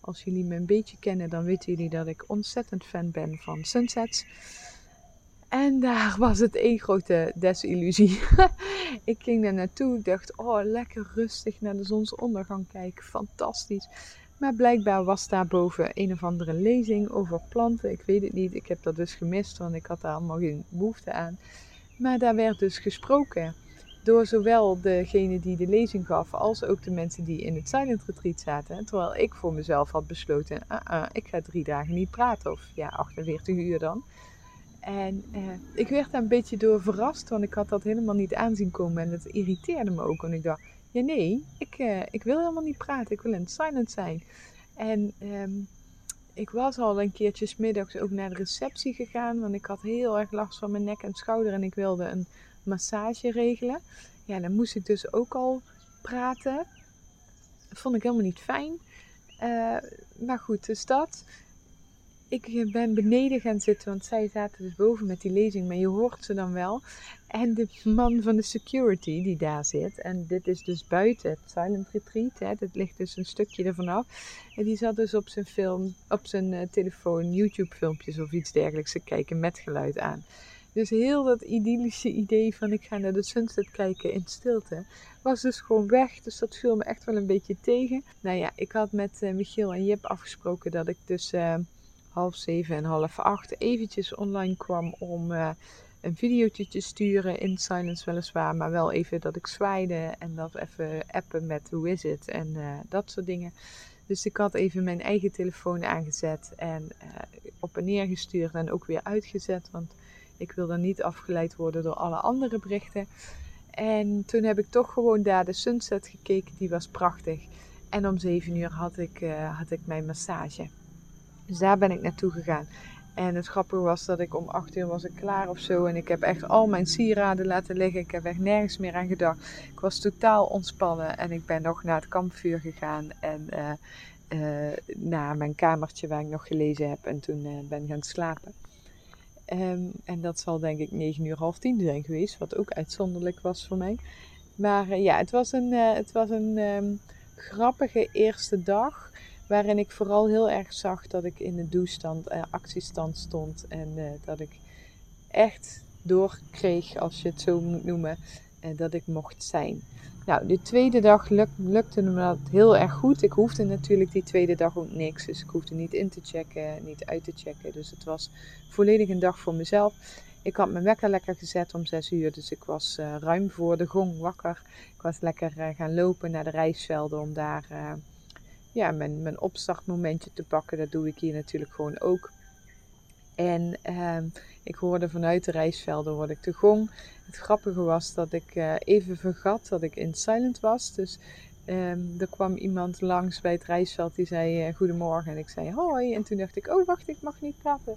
Als jullie me een beetje kennen, dan weten jullie dat ik ontzettend fan ben van sunsets. En daar was het één grote desillusie. ik ging daar naartoe. Ik dacht, oh, lekker rustig naar de zonsondergang kijken. Fantastisch. Maar blijkbaar was daar boven een of andere lezing over planten. Ik weet het niet. Ik heb dat dus gemist, want ik had daar allemaal geen behoefte aan. Maar daar werd dus gesproken door zowel degene die de lezing gaf, als ook de mensen die in het silent retreat zaten. Terwijl ik voor mezelf had besloten, uh ik ga drie dagen niet praten, of ja, 48 uur dan. En uh, ik werd daar een beetje door verrast, want ik had dat helemaal niet aanzien komen. En het irriteerde me ook, want ik dacht, ja nee, ik, uh, ik wil helemaal niet praten, ik wil in het silent zijn. En um, ik was al een keertje middags ook naar de receptie gegaan, want ik had heel erg last van mijn nek en schouder en ik wilde een massage regelen. Ja, dan moest ik dus ook al praten. Vond ik helemaal niet fijn. Uh, maar goed, dus dat. Ik ben beneden gaan zitten, want zij zaten dus boven met die lezing, maar je hoort ze dan wel. En de man van de security die daar zit, en dit is dus buiten het Silent Retreat, hè, dit ligt dus een stukje ervan af. En die zat dus op zijn film, op zijn uh, telefoon, YouTube filmpjes of iets dergelijks te kijken met geluid aan. Dus heel dat idyllische idee van ik ga naar de sunset kijken in stilte, was dus gewoon weg. Dus dat viel me echt wel een beetje tegen. Nou ja, ik had met uh, Michiel en Jip afgesproken dat ik tussen uh, half zeven en half acht eventjes online kwam om uh, een videootje te sturen in silence weliswaar, maar wel even dat ik zwaaide en dat even appen met hoe is het en dat soort dingen. Dus ik had even mijn eigen telefoon aangezet en op en neer gestuurd en ook weer uitgezet, want ik wilde niet afgeleid worden door alle andere berichten. En toen heb ik toch gewoon daar de sunset gekeken, die was prachtig. En om 7 uur had ik, uh, had ik mijn massage. Dus daar ben ik naartoe gegaan. En het grappige was dat ik om 8 uur was ik klaar of zo. En ik heb echt al mijn sieraden laten liggen. Ik heb echt nergens meer aan gedacht. Ik was totaal ontspannen. En ik ben nog naar het kampvuur gegaan. En uh, uh, naar mijn kamertje waar ik nog gelezen heb. En toen ben gaan slapen. Um, en dat zal denk ik 9 uur half 10 zijn geweest. Wat ook uitzonderlijk was voor mij. Maar ja, het was een, het was een um, grappige eerste dag. Waarin ik vooral heel erg zag dat ik in de douchestand, uh, actiestand stond. En dat ik echt doorkreeg, als je het zo moet noemen, dat ik mocht zijn. Nou, de tweede dag luk, lukte me dat heel erg goed. Ik hoefde natuurlijk die tweede dag ook niks. Dus ik hoefde niet in te checken, niet uit te checken. Dus het was volledig een dag voor mezelf. Ik had mijn wekker lekker gezet om 6 uur, dus ik was uh, ruim voor de gong wakker. Ik was lekker uh, gaan lopen naar de reisvelden om daar uh, ja, mijn, mijn opstartmomentje te pakken. Dat doe ik hier natuurlijk gewoon ook. En ehm, ik hoorde vanuit de reisvelden hoorde ik de gong. Het grappige was dat ik even vergat dat ik in silent was. Dus um, er kwam iemand langs bij het reisveld die zei goedemorgen en ik zei hoi. En toen dacht ik, oh wacht, ik mag niet praten.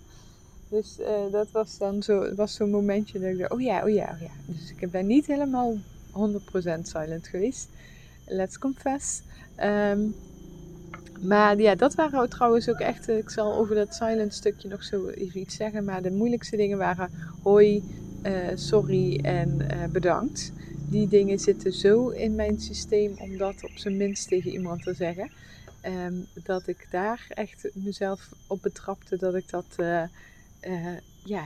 Dus uh, dat was dan zo, was zo'n momentje dat ik dacht, oh ja, oh ja, oh ja. Dus ik ben niet helemaal 100% silent geweest. Let's confess. Um, maar ja, dat waren trouwens ook echt, ik zal over dat silent stukje nog zo even iets zeggen. Maar de moeilijkste dingen waren hoi, uh, sorry en uh, bedankt. Die dingen zitten zo in mijn systeem om dat op zijn minst tegen iemand te zeggen. Um, dat ik daar echt mezelf op betrapte dat ik dat ja,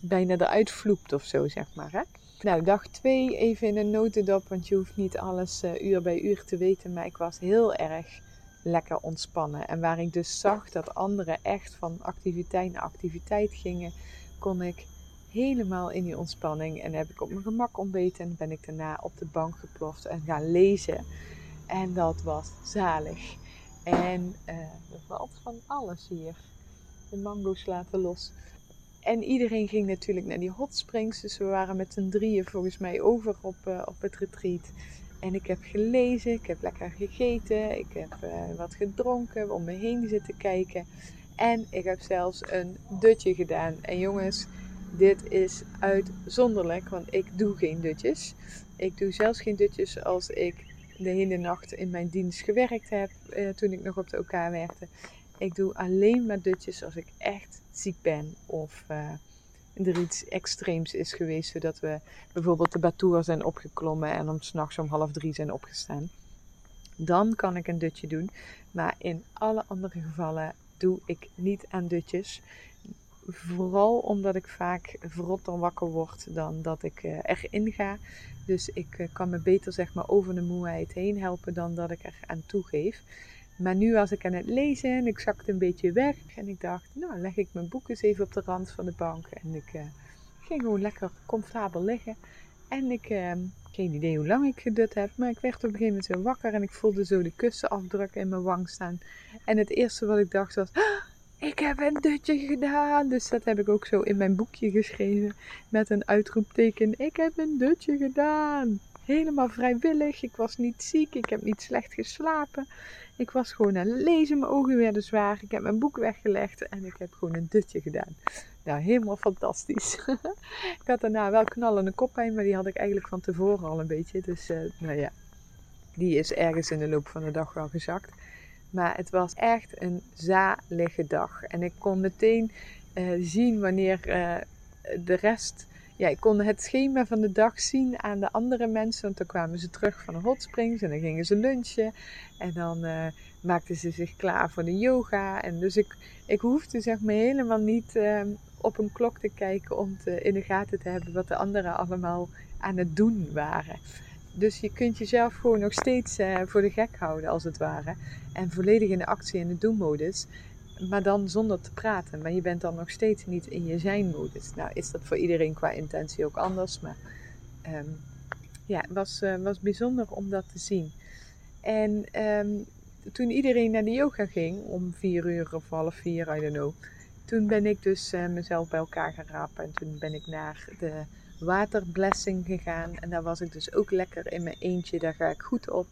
bijna eruit vloept of zo, zeg maar. Hè? Nou, dag 2 even in een notendop, want je hoeft niet alles uur bij uur te weten. Maar ik was heel erg lekker ontspannen. En waar ik dus zag dat anderen echt van activiteit naar activiteit gingen, kon ik helemaal in die ontspanning. En heb ik op mijn gemak ontbeten en ben ik daarna op de bank geploft en gaan lezen. En dat was zalig. En uh, er valt van alles hier de mango's laten los. En iedereen ging natuurlijk naar die hot springs. Dus we waren met z'n drieën volgens mij over op, uh, op het retreat. En ik heb gelezen, ik heb lekker gegeten, ik heb uh, wat gedronken, om me heen zitten kijken. En ik heb zelfs een dutje gedaan. En jongens, dit is uitzonderlijk, want ik doe geen dutjes. Ik doe zelfs geen dutjes als ik de hele nacht in mijn dienst gewerkt heb, uh, toen ik nog op de OK werkte. Ik doe alleen maar dutjes als ik echt ziek ben of uh, er iets extreems is geweest. Zodat we bijvoorbeeld de Batour zijn opgeklommen en om s'nachts om half drie zijn opgestaan. Dan kan ik een dutje doen. Maar in alle andere gevallen doe ik niet aan dutjes. Vooral omdat ik vaak verrotter wakker word dan dat ik uh, erin ga. Dus ik uh, kan me beter zeg maar over de moeheid heen helpen dan dat ik er aan toegeef. Maar nu was ik aan het lezen en ik zakte een beetje weg. En ik dacht, nou leg ik mijn boek eens even op de rand van de bank. En ik uh, ging gewoon lekker comfortabel liggen. En ik, uh, geen idee hoe lang ik gedut heb, maar ik werd op een gegeven moment zo wakker. En ik voelde zo de kussenafdruk in mijn wang staan. En het eerste wat ik dacht was, ah, ik heb een dutje gedaan. Dus dat heb ik ook zo in mijn boekje geschreven. Met een uitroepteken, ik heb een dutje gedaan. Helemaal vrijwillig. Ik was niet ziek, ik heb niet slecht geslapen. Ik was gewoon aan het lezen, mijn ogen werden zwaar. Ik heb mijn boek weggelegd en ik heb gewoon een dutje gedaan. Nou, helemaal fantastisch. ik had daarna wel knallende koppijn, maar die had ik eigenlijk van tevoren al een beetje. Dus, uh, nou ja, die is ergens in de loop van de dag wel gezakt. Maar het was echt een zalige dag. En ik kon meteen uh, zien wanneer uh, de rest ja, ik kon het schema van de dag zien aan de andere mensen. Want dan kwamen ze terug van de hot springs en dan gingen ze lunchen. En dan uh, maakten ze zich klaar voor de yoga. En dus ik, ik hoefde zeg maar helemaal niet uh, op een klok te kijken om te, in de gaten te hebben wat de anderen allemaal aan het doen waren. Dus je kunt jezelf gewoon nog steeds uh, voor de gek houden als het ware. En volledig in de actie en de doelmodus. Maar dan zonder te praten. Maar je bent dan nog steeds niet in je zijn-modus. Nou is dat voor iedereen qua intentie ook anders. Maar ehm, ja, het was, uh, was bijzonder om dat te zien. En ehm, toen iedereen naar de yoga ging, om vier uur of half vier, I don't know. Toen ben ik dus uh, mezelf bij elkaar rapen. En toen ben ik naar de waterblessing gegaan. En daar was ik dus ook lekker in mijn eentje. Daar ga ik goed op.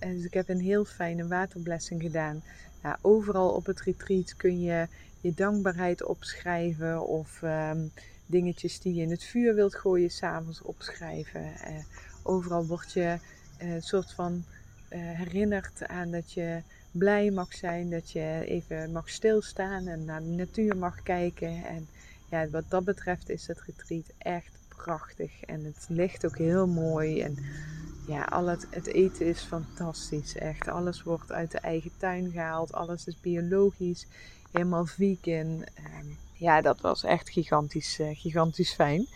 Dus ik heb een heel fijne waterblessing gedaan. Nou, overal op het retreat kun je je dankbaarheid opschrijven. Of um, dingetjes die je in het vuur wilt gooien, s'avonds opschrijven. Uh, overal word je een uh, soort van uh, herinnerd aan dat je blij mag zijn. Dat je even mag stilstaan en naar de natuur mag kijken. En ja, wat dat betreft is het retreat echt prachtig. En het ligt ook heel mooi. En ja, al het, eten is fantastisch. Echt. Alles wordt uit de eigen tuin gehaald. Alles is biologisch. Helemaal vegan. Um, ja, dat was echt gigantisch, uh, gigantisch fijn.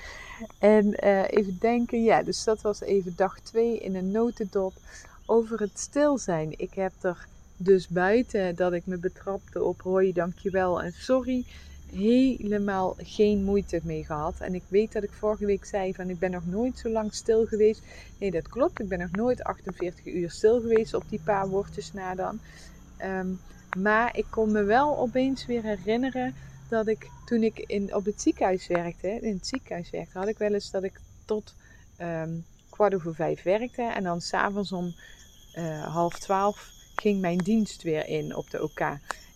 En uh, even denken, ja, dus dat was even dag 2 in een notendop over het stil zijn. Ik heb er dus buiten dat ik me betrapte op hoi, dankjewel en sorry helemaal geen moeite mee gehad. En ik weet dat ik vorige week zei van ik ben nog nooit zo lang stil geweest. Nee, dat klopt. Ik ben nog nooit 48 uur stil geweest op die paar woordjes na dan. Um, maar ik kon me wel opeens weer herinneren dat ik toen ik in, op het ziekenhuis werkte, in het ziekenhuis werkte, had ik wel eens dat ik tot um, kwart over vijf werkte. En dan s'avonds om uh, half twaalf ging mijn dienst weer in op de OK.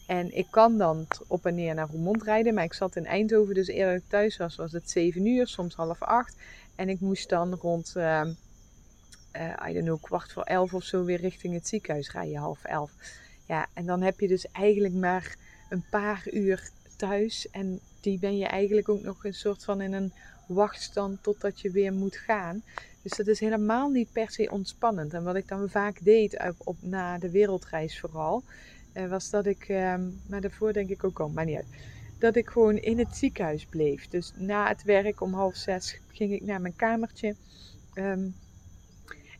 En ik kan dan op en neer naar Roermond rijden. Maar ik zat in Eindhoven, dus eerder ik thuis was, was het 7 uur, soms half 8. En ik moest dan rond, uh, uh, I don't know, kwart voor 11 of zo weer richting het ziekenhuis rijden, half 11. Ja, en dan heb je dus eigenlijk maar een paar uur thuis. En die ben je eigenlijk ook nog een soort van in een wachtstand totdat je weer moet gaan. Dus dat is helemaal niet per se ontspannend. En wat ik dan vaak deed op, na de wereldreis vooral, was dat ik, um, maar daarvoor denk ik ook al, maar niet uit. Dat ik gewoon in het ziekenhuis bleef. Dus na het werk om half zes ging ik naar mijn kamertje. Um,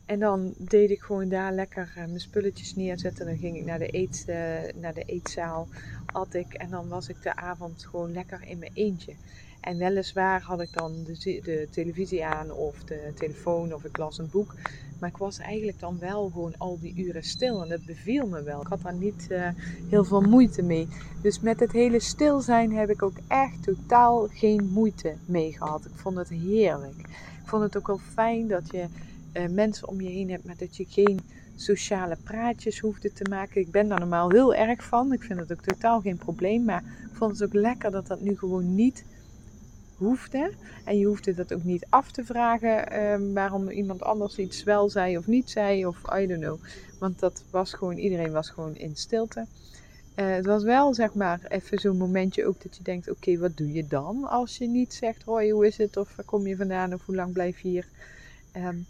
en dan deed ik gewoon daar lekker uh, mijn spulletjes neerzetten. Dan ging ik naar de, eet, uh, naar de eetzaal, at ik. En dan was ik de avond gewoon lekker in mijn eentje. En weliswaar had ik dan de, de, televisie aan of de telefoon of ik las een boek. Maar ik was eigenlijk dan wel gewoon al die uren stil en dat beviel me wel. Ik had daar niet uh, heel veel moeite mee. Dus met het hele stil zijn heb ik ook echt totaal geen moeite mee gehad. Ik vond het heerlijk. Ik vond het ook wel fijn dat je uh, mensen om je heen hebt, maar dat je geen sociale praatjes hoefde te maken. Ik ben daar normaal heel erg van. Ik vind het ook totaal geen probleem. Maar ik vond het ook lekker dat dat nu gewoon niet hoefde. En je hoefde dat ook niet af te vragen um, waarom iemand anders iets wel zei of niet zei. Of I don't know. Want dat was gewoon, iedereen was gewoon in stilte. Uh, het was wel zeg maar even zo'n momentje ook dat je denkt: oké, wat doe je dan als je niet zegt: hoi, hoe is het? Of waar kom je vandaan? Of hoe lang blijf je hier? Um,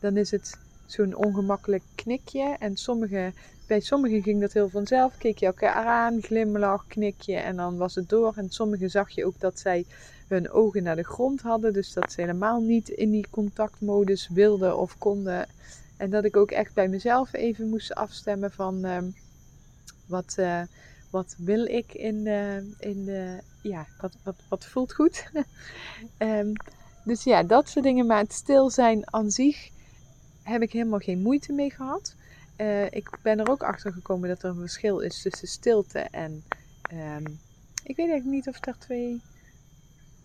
dan is het zo'n ongemakkelijk knikje. En sommige, bij sommigen ging dat heel vanzelf. Keek je elkaar aan, glimlach, knikje en dan was het door. En sommigen zag je ook dat zij hun ogen naar de grond hadden. Dus dat ze helemaal niet in die contactmodus wilden of konden. En dat ik ook echt bij mezelf even moest afstemmen van uh, wat, uh, wat wil ik in, uh, in de, ja, wat, wat, wat voelt goed. um, dus ja, dat soort dingen. Maar het stil zijn aan zich heb ik helemaal geen moeite mee gehad. Uh, ik ben er ook achter gekomen dat er een verschil is tussen stilte en. Um, ik weet eigenlijk niet of er twee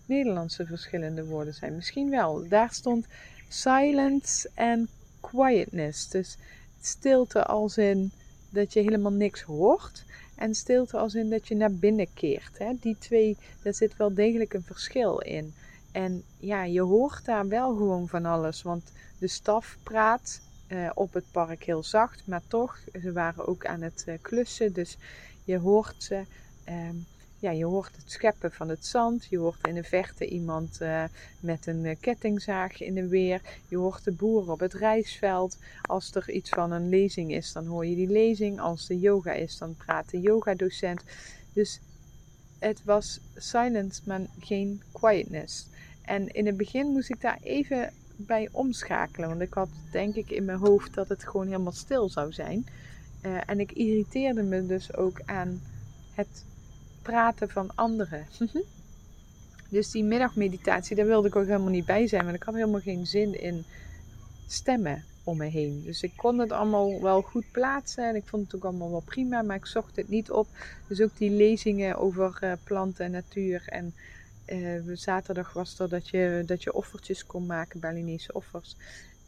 Nederlandse verschillende woorden zijn. Misschien wel. Daar stond silence en quietness. Dus stilte als in dat je helemaal niks hoort. En stilte als in dat je naar binnen keert. Hè? Die twee, daar zit wel degelijk een verschil in. En ja, je hoort daar wel gewoon van alles. Want de staf praat uh, op het park heel zacht, maar toch, ze waren ook aan het uh, klussen. Dus je hoort ze. Um, ja, je hoort het scheppen van het zand. Je hoort in de verte iemand uh, met een kettingzaag in de weer. Je hoort de boeren op het rijstveld. Als er iets van een lezing is, dan hoor je die lezing. Als er yoga is, dan praat de yogadocent. Dus het was silence, maar geen quietness. En in het begin moest ik daar even bij omschakelen. Want ik had denk ik in mijn hoofd dat het gewoon helemaal stil zou zijn. Uh, en ik irriteerde me dus ook aan het praten van anderen. dus die middagmeditatie, daar wilde ik ook helemaal niet bij zijn. Want ik had helemaal geen zin in stemmen om me heen. Dus ik kon het allemaal wel goed plaatsen. En ik vond het ook allemaal wel prima. Maar ik zocht het niet op. Dus ook die lezingen over uh, planten en natuur. En uh, zaterdag was er dat je, dat je offertjes kon maken, Balinese offers.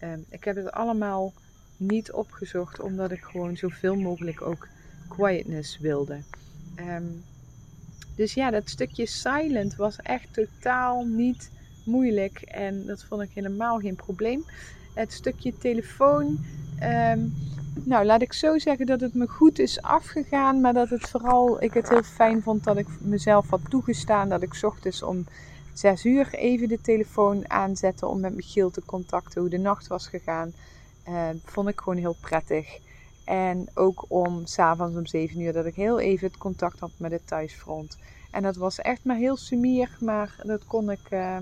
Uh, ik heb het allemaal niet opgezocht, omdat ik gewoon zoveel mogelijk ook quietness wilde. Um, dus ja, dat stukje silent was echt totaal niet moeilijk en dat vond ik helemaal geen probleem. Het stukje telefoon, um, nou laat ik zo zeggen dat het me goed is afgegaan, maar dat het vooral ik het heel fijn vond dat ik mezelf had toegestaan dat ik ochtends om 6 uur even de telefoon aanzette om met Michiel te contacten hoe de nacht was gegaan. Uh, vond ik gewoon heel prettig. En ook om s'avonds om 7 uur dat ik heel even het contact had met het thuisfront. En dat was echt maar heel sumier, maar dat kon ik uh,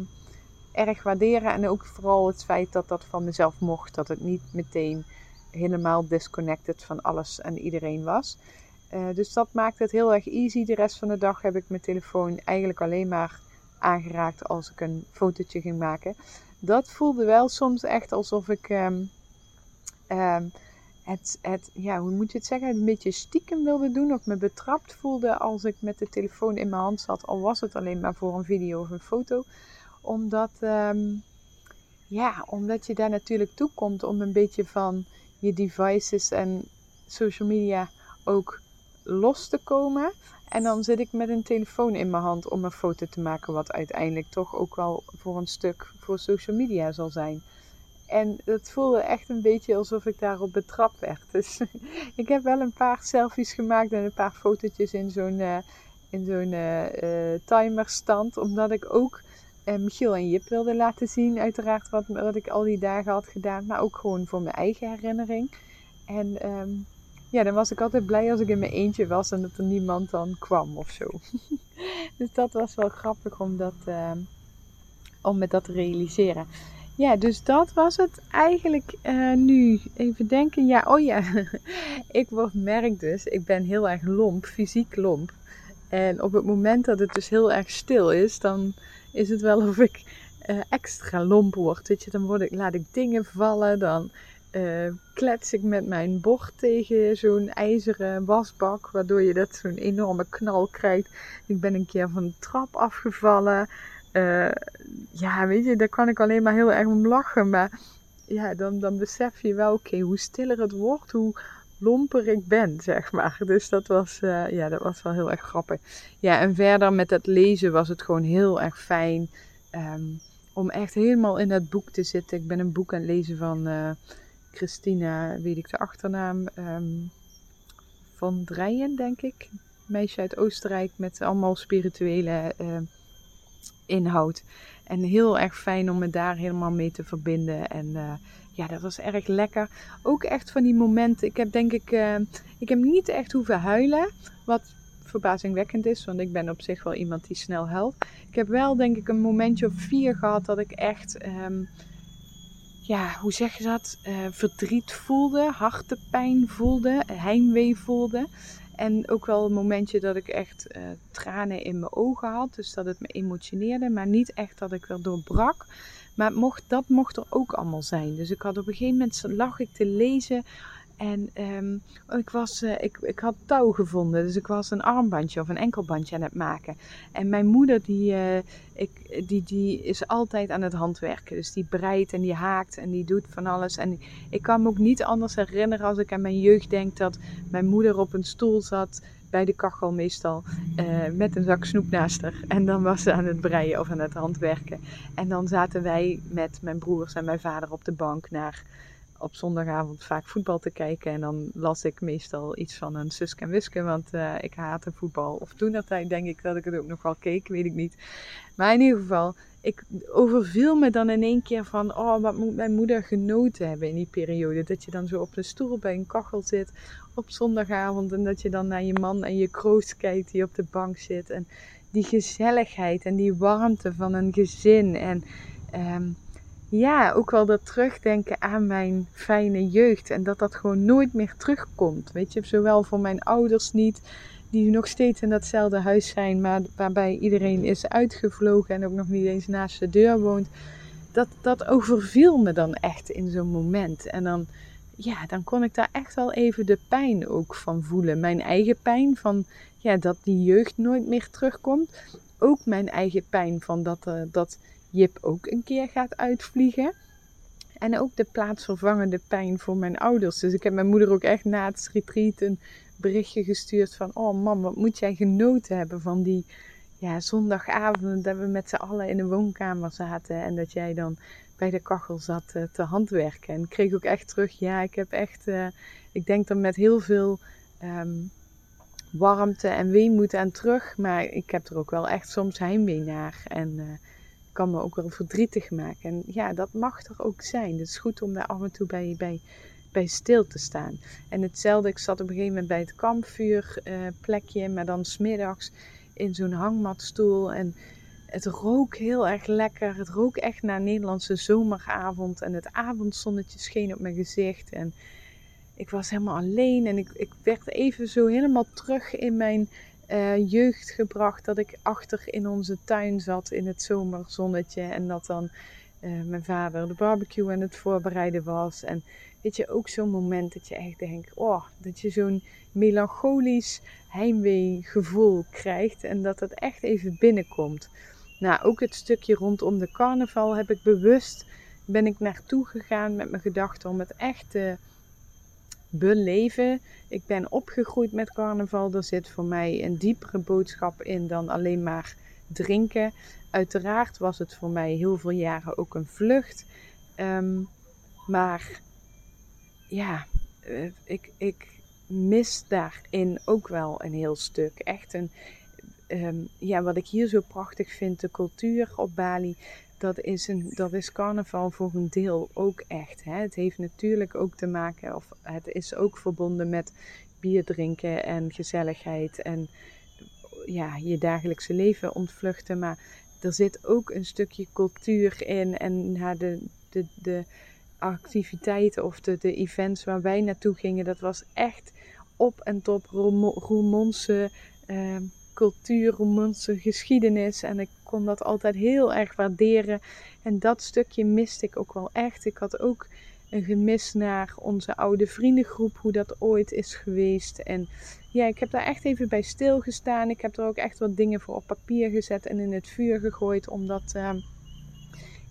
erg waarderen. En ook vooral het feit dat dat van mezelf mocht. Dat het niet meteen helemaal disconnected van alles en iedereen was. Uh, dus dat maakt het heel erg easy. De rest van de dag heb ik mijn telefoon eigenlijk alleen maar aangeraakt als ik een fotootje ging maken. Dat voelde wel soms echt alsof ik um, um, het, het, ja, hoe moet je het zeggen, een beetje stiekem wilde doen of me betrapt voelde als ik met de telefoon in mijn hand zat, al was het alleen maar voor een video of een foto. Omdat, um, ja, omdat je daar natuurlijk toe komt om een beetje van je devices en social media ook los te komen. En dan zit ik met een telefoon in mijn hand om een foto te maken, wat uiteindelijk toch ook wel voor een stuk voor social media zal zijn. En het voelde echt een beetje alsof ik daarop betrapt werd. Dus ik heb wel een paar selfies gemaakt en een paar fotootjes in zo'n uh, in zo'n uh, timerstand. Omdat ik ook Michiel en Jip wilde laten zien, uiteraard, wat, wat ik al die dagen had gedaan. Maar ook gewoon voor mijn eigen herinnering. En um, ja, dan was ik altijd blij als ik in mijn eentje was en dat er niemand dan kwam of zo. dus dat was wel grappig om, dat, uh, om me dat te realiseren. Ja, dus dat was het eigenlijk uh, nu. Even denken, ja, oh ja. ik merk dus, ik ben heel erg lomp, fysiek lomp. En op het moment dat het dus heel erg stil is, dan is het wel of ik uh, extra lomp word. Weet je, dan word ik, laat ik dingen vallen, dan uh, klets ik met mijn bord tegen zo'n ijzeren wasbak, waardoor je dat zo'n enorme knal krijgt. Ik ben een keer van de trap afgevallen. Uh, ja, weet je, daar kan ik alleen maar heel erg om lachen. Maar ja, dan, dan besef je wel, oké, hoe stiller het wordt, hoe lomper ik ben, zeg maar. Dus dat was, uh, ja, dat was wel heel erg grappig. Ja, en verder met het lezen was het gewoon heel erg fijn. Um, om echt helemaal in dat boek te zitten. Ik ben een boek aan het lezen van uh, Christina, weet ik de achternaam, um, van Drijen, denk ik. Meisje uit Oostenrijk met allemaal spirituele inhoud. En heel erg fijn om me daar helemaal mee te verbinden. En uh, ja, dat was erg lekker. Ook echt van die momenten. Ik heb denk ik, uh, ik heb niet echt hoeven huilen. Wat verbazingwekkend is, want ik ben op zich wel iemand die snel huilt. Ik heb wel denk ik een momentje of vier gehad dat ik echt... Um, ja, hoe zeg je dat? Uh, verdriet voelde, hartepijn voelde, heimwee voelde. En ook wel een momentje dat ik echt uh, tranen in mijn ogen had. Dus dat het me emotioneerde. Maar niet echt dat ik er doorbrak. Maar mocht, dat mocht er ook allemaal zijn. Dus ik had op een gegeven moment lag ik te lezen en um, ik, was, uh, ik, ik had touw gevonden, dus ik was een armbandje of een enkelbandje aan het maken. En mijn moeder, die, uh, ik, die, die is altijd aan het handwerken. Dus die breidt en die haakt en die doet van alles. En ik kan me ook niet anders herinneren als ik aan mijn jeugd denk dat mijn moeder op een stoel zat bij de kachel meestal uh, met een zak snoep naast haar. En dan was ze aan het breien of aan het handwerken. En dan zaten wij met mijn broers en mijn vader op de bank naar op zondagavond vaak voetbal te kijken. En dan las ik meestal iets van een Suske en Wiske, want uh, ik haatte voetbal. Of toen dat tijd denk ik dat ik het ook nog wel keek, weet ik niet. Maar in ieder geval, ik overviel me dan in één keer van, oh, wat moet mijn moeder genoten hebben in die periode. Dat je dan zo op een stoel bij een kachel zit op zondagavond en dat je dan naar je man en je kroost kijkt die op de bank zit. En die gezelligheid en die warmte van een gezin en... Um, ja, ook wel dat terugdenken aan mijn fijne jeugd. En dat dat gewoon nooit meer terugkomt. Weet je, zowel voor mijn ouders niet. die nog steeds in datzelfde huis zijn, maar waarbij iedereen is uitgevlogen en ook nog niet eens naast de deur woont. Dat, dat overviel me dan echt in zo'n moment. En dan, ja, dan kon ik daar echt wel even de pijn ook van voelen. Mijn eigen pijn van ja, dat die jeugd nooit meer terugkomt. Ook mijn eigen pijn van dat, uh, dat Jip ook een keer gaat uitvliegen. En ook de plaatsvervangende pijn voor mijn ouders. Dus ik heb mijn moeder ook echt na het retreat een berichtje gestuurd van... Oh mam, wat moet jij genoten hebben van die ja, zondagavond dat we met z'n allen in de woonkamer zaten. En dat jij dan bij de kachel zat uh, te handwerken. En ik kreeg ook echt terug, ja, ik heb echt... Uh, ik denk dan met heel veel... Um, warmte en weemoed aan terug. Maar ik heb er ook wel echt soms heimwee naar. En uh, kan me ook wel verdrietig maken. En ja, dat mag er ook zijn. Het is goed om daar af en toe bij, bij, bij stil te staan. En hetzelfde, ik zat op een gegeven moment bij het kampvuurplekje, uh, maar dan smiddags in zo'n hangmatstoel. En het rook heel erg lekker. Het rook echt naar Nederlandse zomeravond. En het avondzonnetje scheen op mijn gezicht. En ik was helemaal alleen. En ik, ik werd even zo helemaal terug in mijn uh, jeugd gebracht. Dat ik achter in onze tuin zat in het zomerzonnetje. En dat dan uh, mijn vader de barbecue aan het voorbereiden was. En weet je, ook zo'n moment dat je echt denkt, oh, dat je zo'n melancholisch heimwee gevoel krijgt. En dat het echt even binnenkomt. Nou, ook het stukje rondom de carnaval heb ik bewust, ben ik naartoe gegaan met mijn gedachten om het echt te beleven. Ik ben opgegroeid met carnaval. Er zit voor mij een diepere boodschap in dan alleen maar drinken. Uiteraard was het voor mij heel veel jaren ook een vlucht. Um, maar ja, eh, ik, ik mis daarin ook wel een heel stuk. Echt een, um, ja, wat ik hier zo prachtig vind, de cultuur op Bali dat is, een, dat is carnaval voor een deel ook echt. Hè? Het heeft natuurlijk ook te maken, of het is ook verbonden met bier drinken en gezelligheid en ja, je dagelijkse leven ontvluchten. Maar er zit ook een stukje cultuur in en na de, de, de activiteiten of de, de events waar wij naartoe gingen, dat was echt op en top Roermondse uh, cultuur, Roermondse geschiedenis. En ik kon dat altijd heel erg waarderen. En dat stukje miste ik ook wel echt. Ik had ook een gemis naar onze oude vriendengroep, hoe dat ooit is geweest. En ja, ik heb daar echt even bij stilgestaan. Ik heb er ook echt wat dingen voor op papier gezet en in het vuur gegooid om dat uh,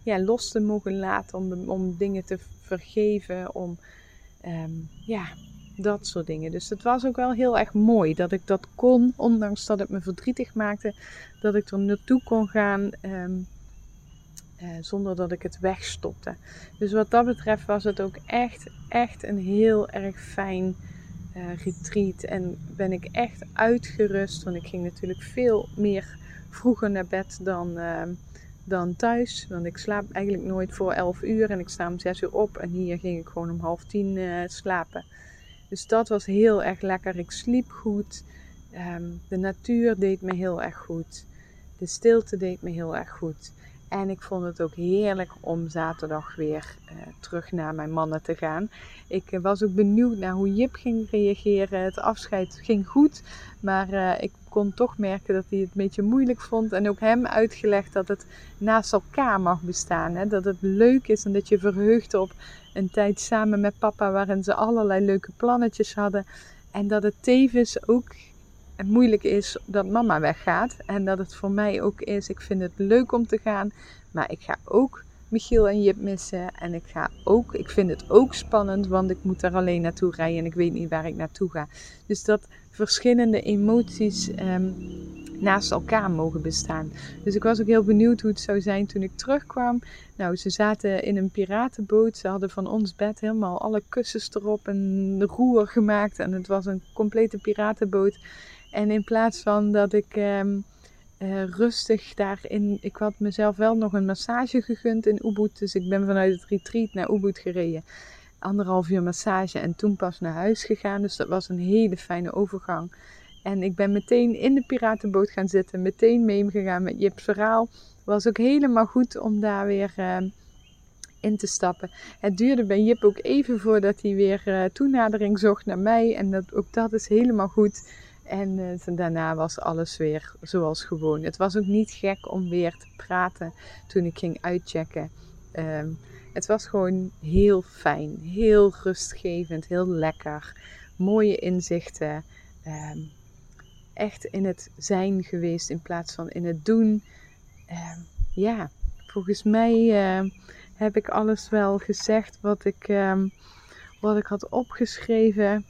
ja, los te mogen laten, om, om dingen te vergeven, om um, ja, dat soort dingen. Dus het was ook wel heel erg mooi dat ik dat kon, ondanks dat het me verdrietig maakte, dat ik er naartoe kon gaan um, uh, zonder dat ik het wegstopte. Dus wat dat betreft was het ook echt, echt een heel erg fijn uh, retreat. En ben ik echt uitgerust, want ik ging natuurlijk veel meer vroeger naar bed dan, uh, dan thuis. Want ik slaap eigenlijk nooit voor 11 uur en ik sta om 6 uur op. En hier ging ik gewoon om half tien uh, slapen. Dus dat was heel erg lekker. Ik sliep goed. Um, de natuur deed me heel erg goed. De stilte deed me heel erg goed. En ik vond het ook heerlijk om zaterdag weer uh, terug naar mijn mannen te gaan. Ik uh, was ook benieuwd naar hoe Jip ging reageren. Het afscheid ging goed, maar uh, ik kon toch merken dat hij het een beetje moeilijk vond. En ook hem uitgelegd dat het naast elkaar mag bestaan. Hè? Dat het leuk is en dat je verheugt op een tijd samen met papa waarin ze allerlei leuke plannetjes hadden. En dat het tevens ook moeilijk is dat mama weggaat. En dat het voor mij ook is, ik vind het leuk om te gaan. Maar ik ga ook Michiel en Jip missen. En ik ga ook, ik vind het ook spannend, want ik moet er alleen naartoe rijden en ik weet niet waar ik naartoe ga. Dus dat verschillende emoties um, naast elkaar mogen bestaan. Dus ik was ook heel benieuwd hoe het zou zijn toen ik terugkwam. Nou, ze zaten in een piratenboot. Ze hadden van ons bed helemaal alle kussens erop en roer gemaakt. En het was een complete piratenboot. En in plaats van dat ik um, uh, rustig daarin. Ik had mezelf wel nog een massage gegund in Ubud. Dus ik ben vanuit het retreat naar Ubud gereden. Anderhalf uur massage en toen pas naar huis gegaan. Dus dat was een hele fijne overgang. En ik ben meteen in de piratenboot gaan zitten. Meteen meegegaan met Jip's verhaal. Was ook helemaal goed om daar weer uh, in te stappen. Het duurde bij Jip ook even voordat hij weer uh, toenadering zocht naar mij. En dat, ook dat is helemaal goed. En uh, daarna was alles weer zoals gewoon. Het was ook niet gek om weer te praten toen ik ging uitchecken. Ehm, het was gewoon heel fijn, heel rustgevend, heel lekker. Mooie inzichten. Ehm, echt in het zijn geweest in plaats van in het doen. Ehm, ja, volgens mij heb ik alles wel gezegd wat ik, wat ik had opgeschreven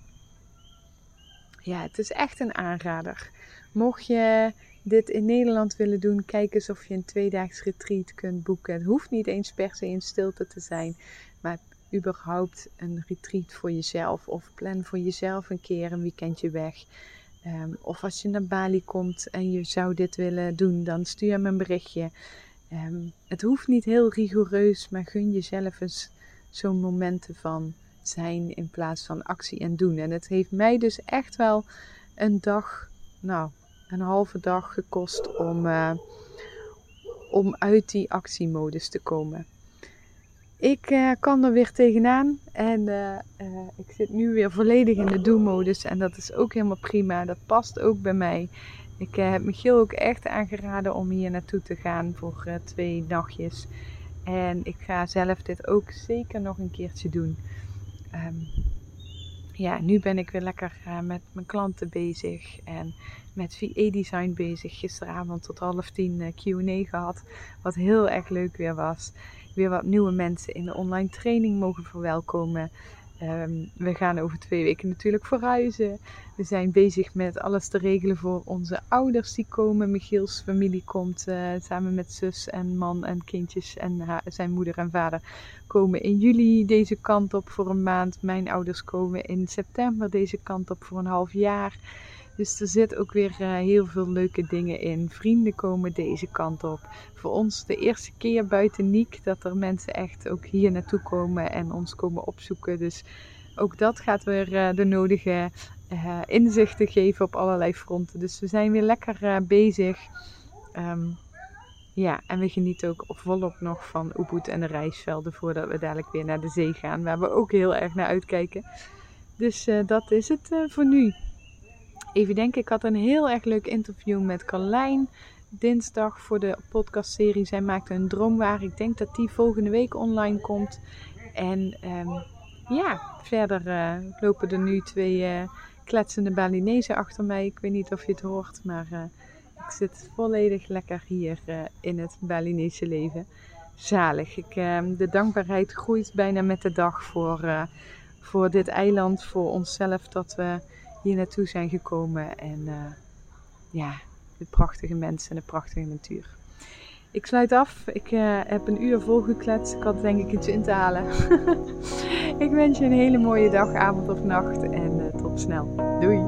ja, het is echt een aanrader. Mocht je dit in Nederland willen doen, kijk eens of je een tweedaags retreat kunt boeken. Het hoeft niet eens per se in stilte te zijn, maar überhaupt een retreat voor jezelf. Of plan voor jezelf een keer een weekendje weg. Ehm, of als je naar Bali komt en je zou dit willen doen, dan stuur me een berichtje. Ehm, het hoeft niet heel rigoureus, maar gun jezelf eens zo'n momenten van zijn in plaats van actie en doen. En het heeft mij dus echt wel een dag, nou, een halve dag gekost om, uh, om uit die actiemodus te komen. Ik uh, kan er weer tegenaan en uh, ik zit nu weer volledig in de do-modus en dat is ook helemaal prima. Dat past ook bij mij. Ik heb Michiel ook echt aangeraden om hier naartoe te gaan voor twee nachtjes. En ik ga zelf dit ook zeker nog een keertje doen. Um, ja, nu ben ik weer lekker uh, met mijn klanten bezig en met VA Design bezig. Gisteravond tot half tien uh, Q&A gehad, wat heel erg leuk weer was. Weer wat nieuwe mensen in de online training mogen verwelkomen. Um, we gaan over twee weken natuurlijk verhuizen. We zijn bezig met alles te regelen voor onze ouders die komen. Michiels familie komt uh, samen met zus en man en kindjes en zijn moeder en vader komen in juli deze kant op voor een maand. Mijn ouders komen in september deze kant op voor een half jaar. Dus er zit ook weer uh, heel veel leuke dingen in. Vrienden komen deze kant op. Voor ons de eerste keer buiten Niek dat er mensen echt ook hier naartoe komen en ons komen opzoeken. Dus ook dat gaat weer uh, de nodige uh, inzichten geven op allerlei fronten. Dus we zijn weer lekker bezig. Um, ja, en we genieten ook volop nog van Ubud en de reisvelden voordat we dadelijk weer naar de zee gaan, waar we ook heel erg naar uitkijken. Dus dat is het voor nu. Even denken, ik had een heel erg leuk interview met Carlijn dinsdag voor de podcastserie. Zij maakte een droomwaar. Ik denk dat die volgende week online komt. En um, ja, verder uh, lopen er nu twee kletsende Balinezen achter mij. Ik weet niet of je het hoort, maar ik zit volledig lekker hier in het Balinese leven. Zalig. Ik, uh, de dankbaarheid groeit bijna met de dag voor, voor dit eiland, voor onszelf dat we naartoe zijn gekomen. En ja, de prachtige mensen en de prachtige natuur. Ik sluit af. Ik heb een uur volgekletst. Ik had denk ik iets in te halen. ik wens je een hele mooie dag, avond of nacht. En tot snel. Doei!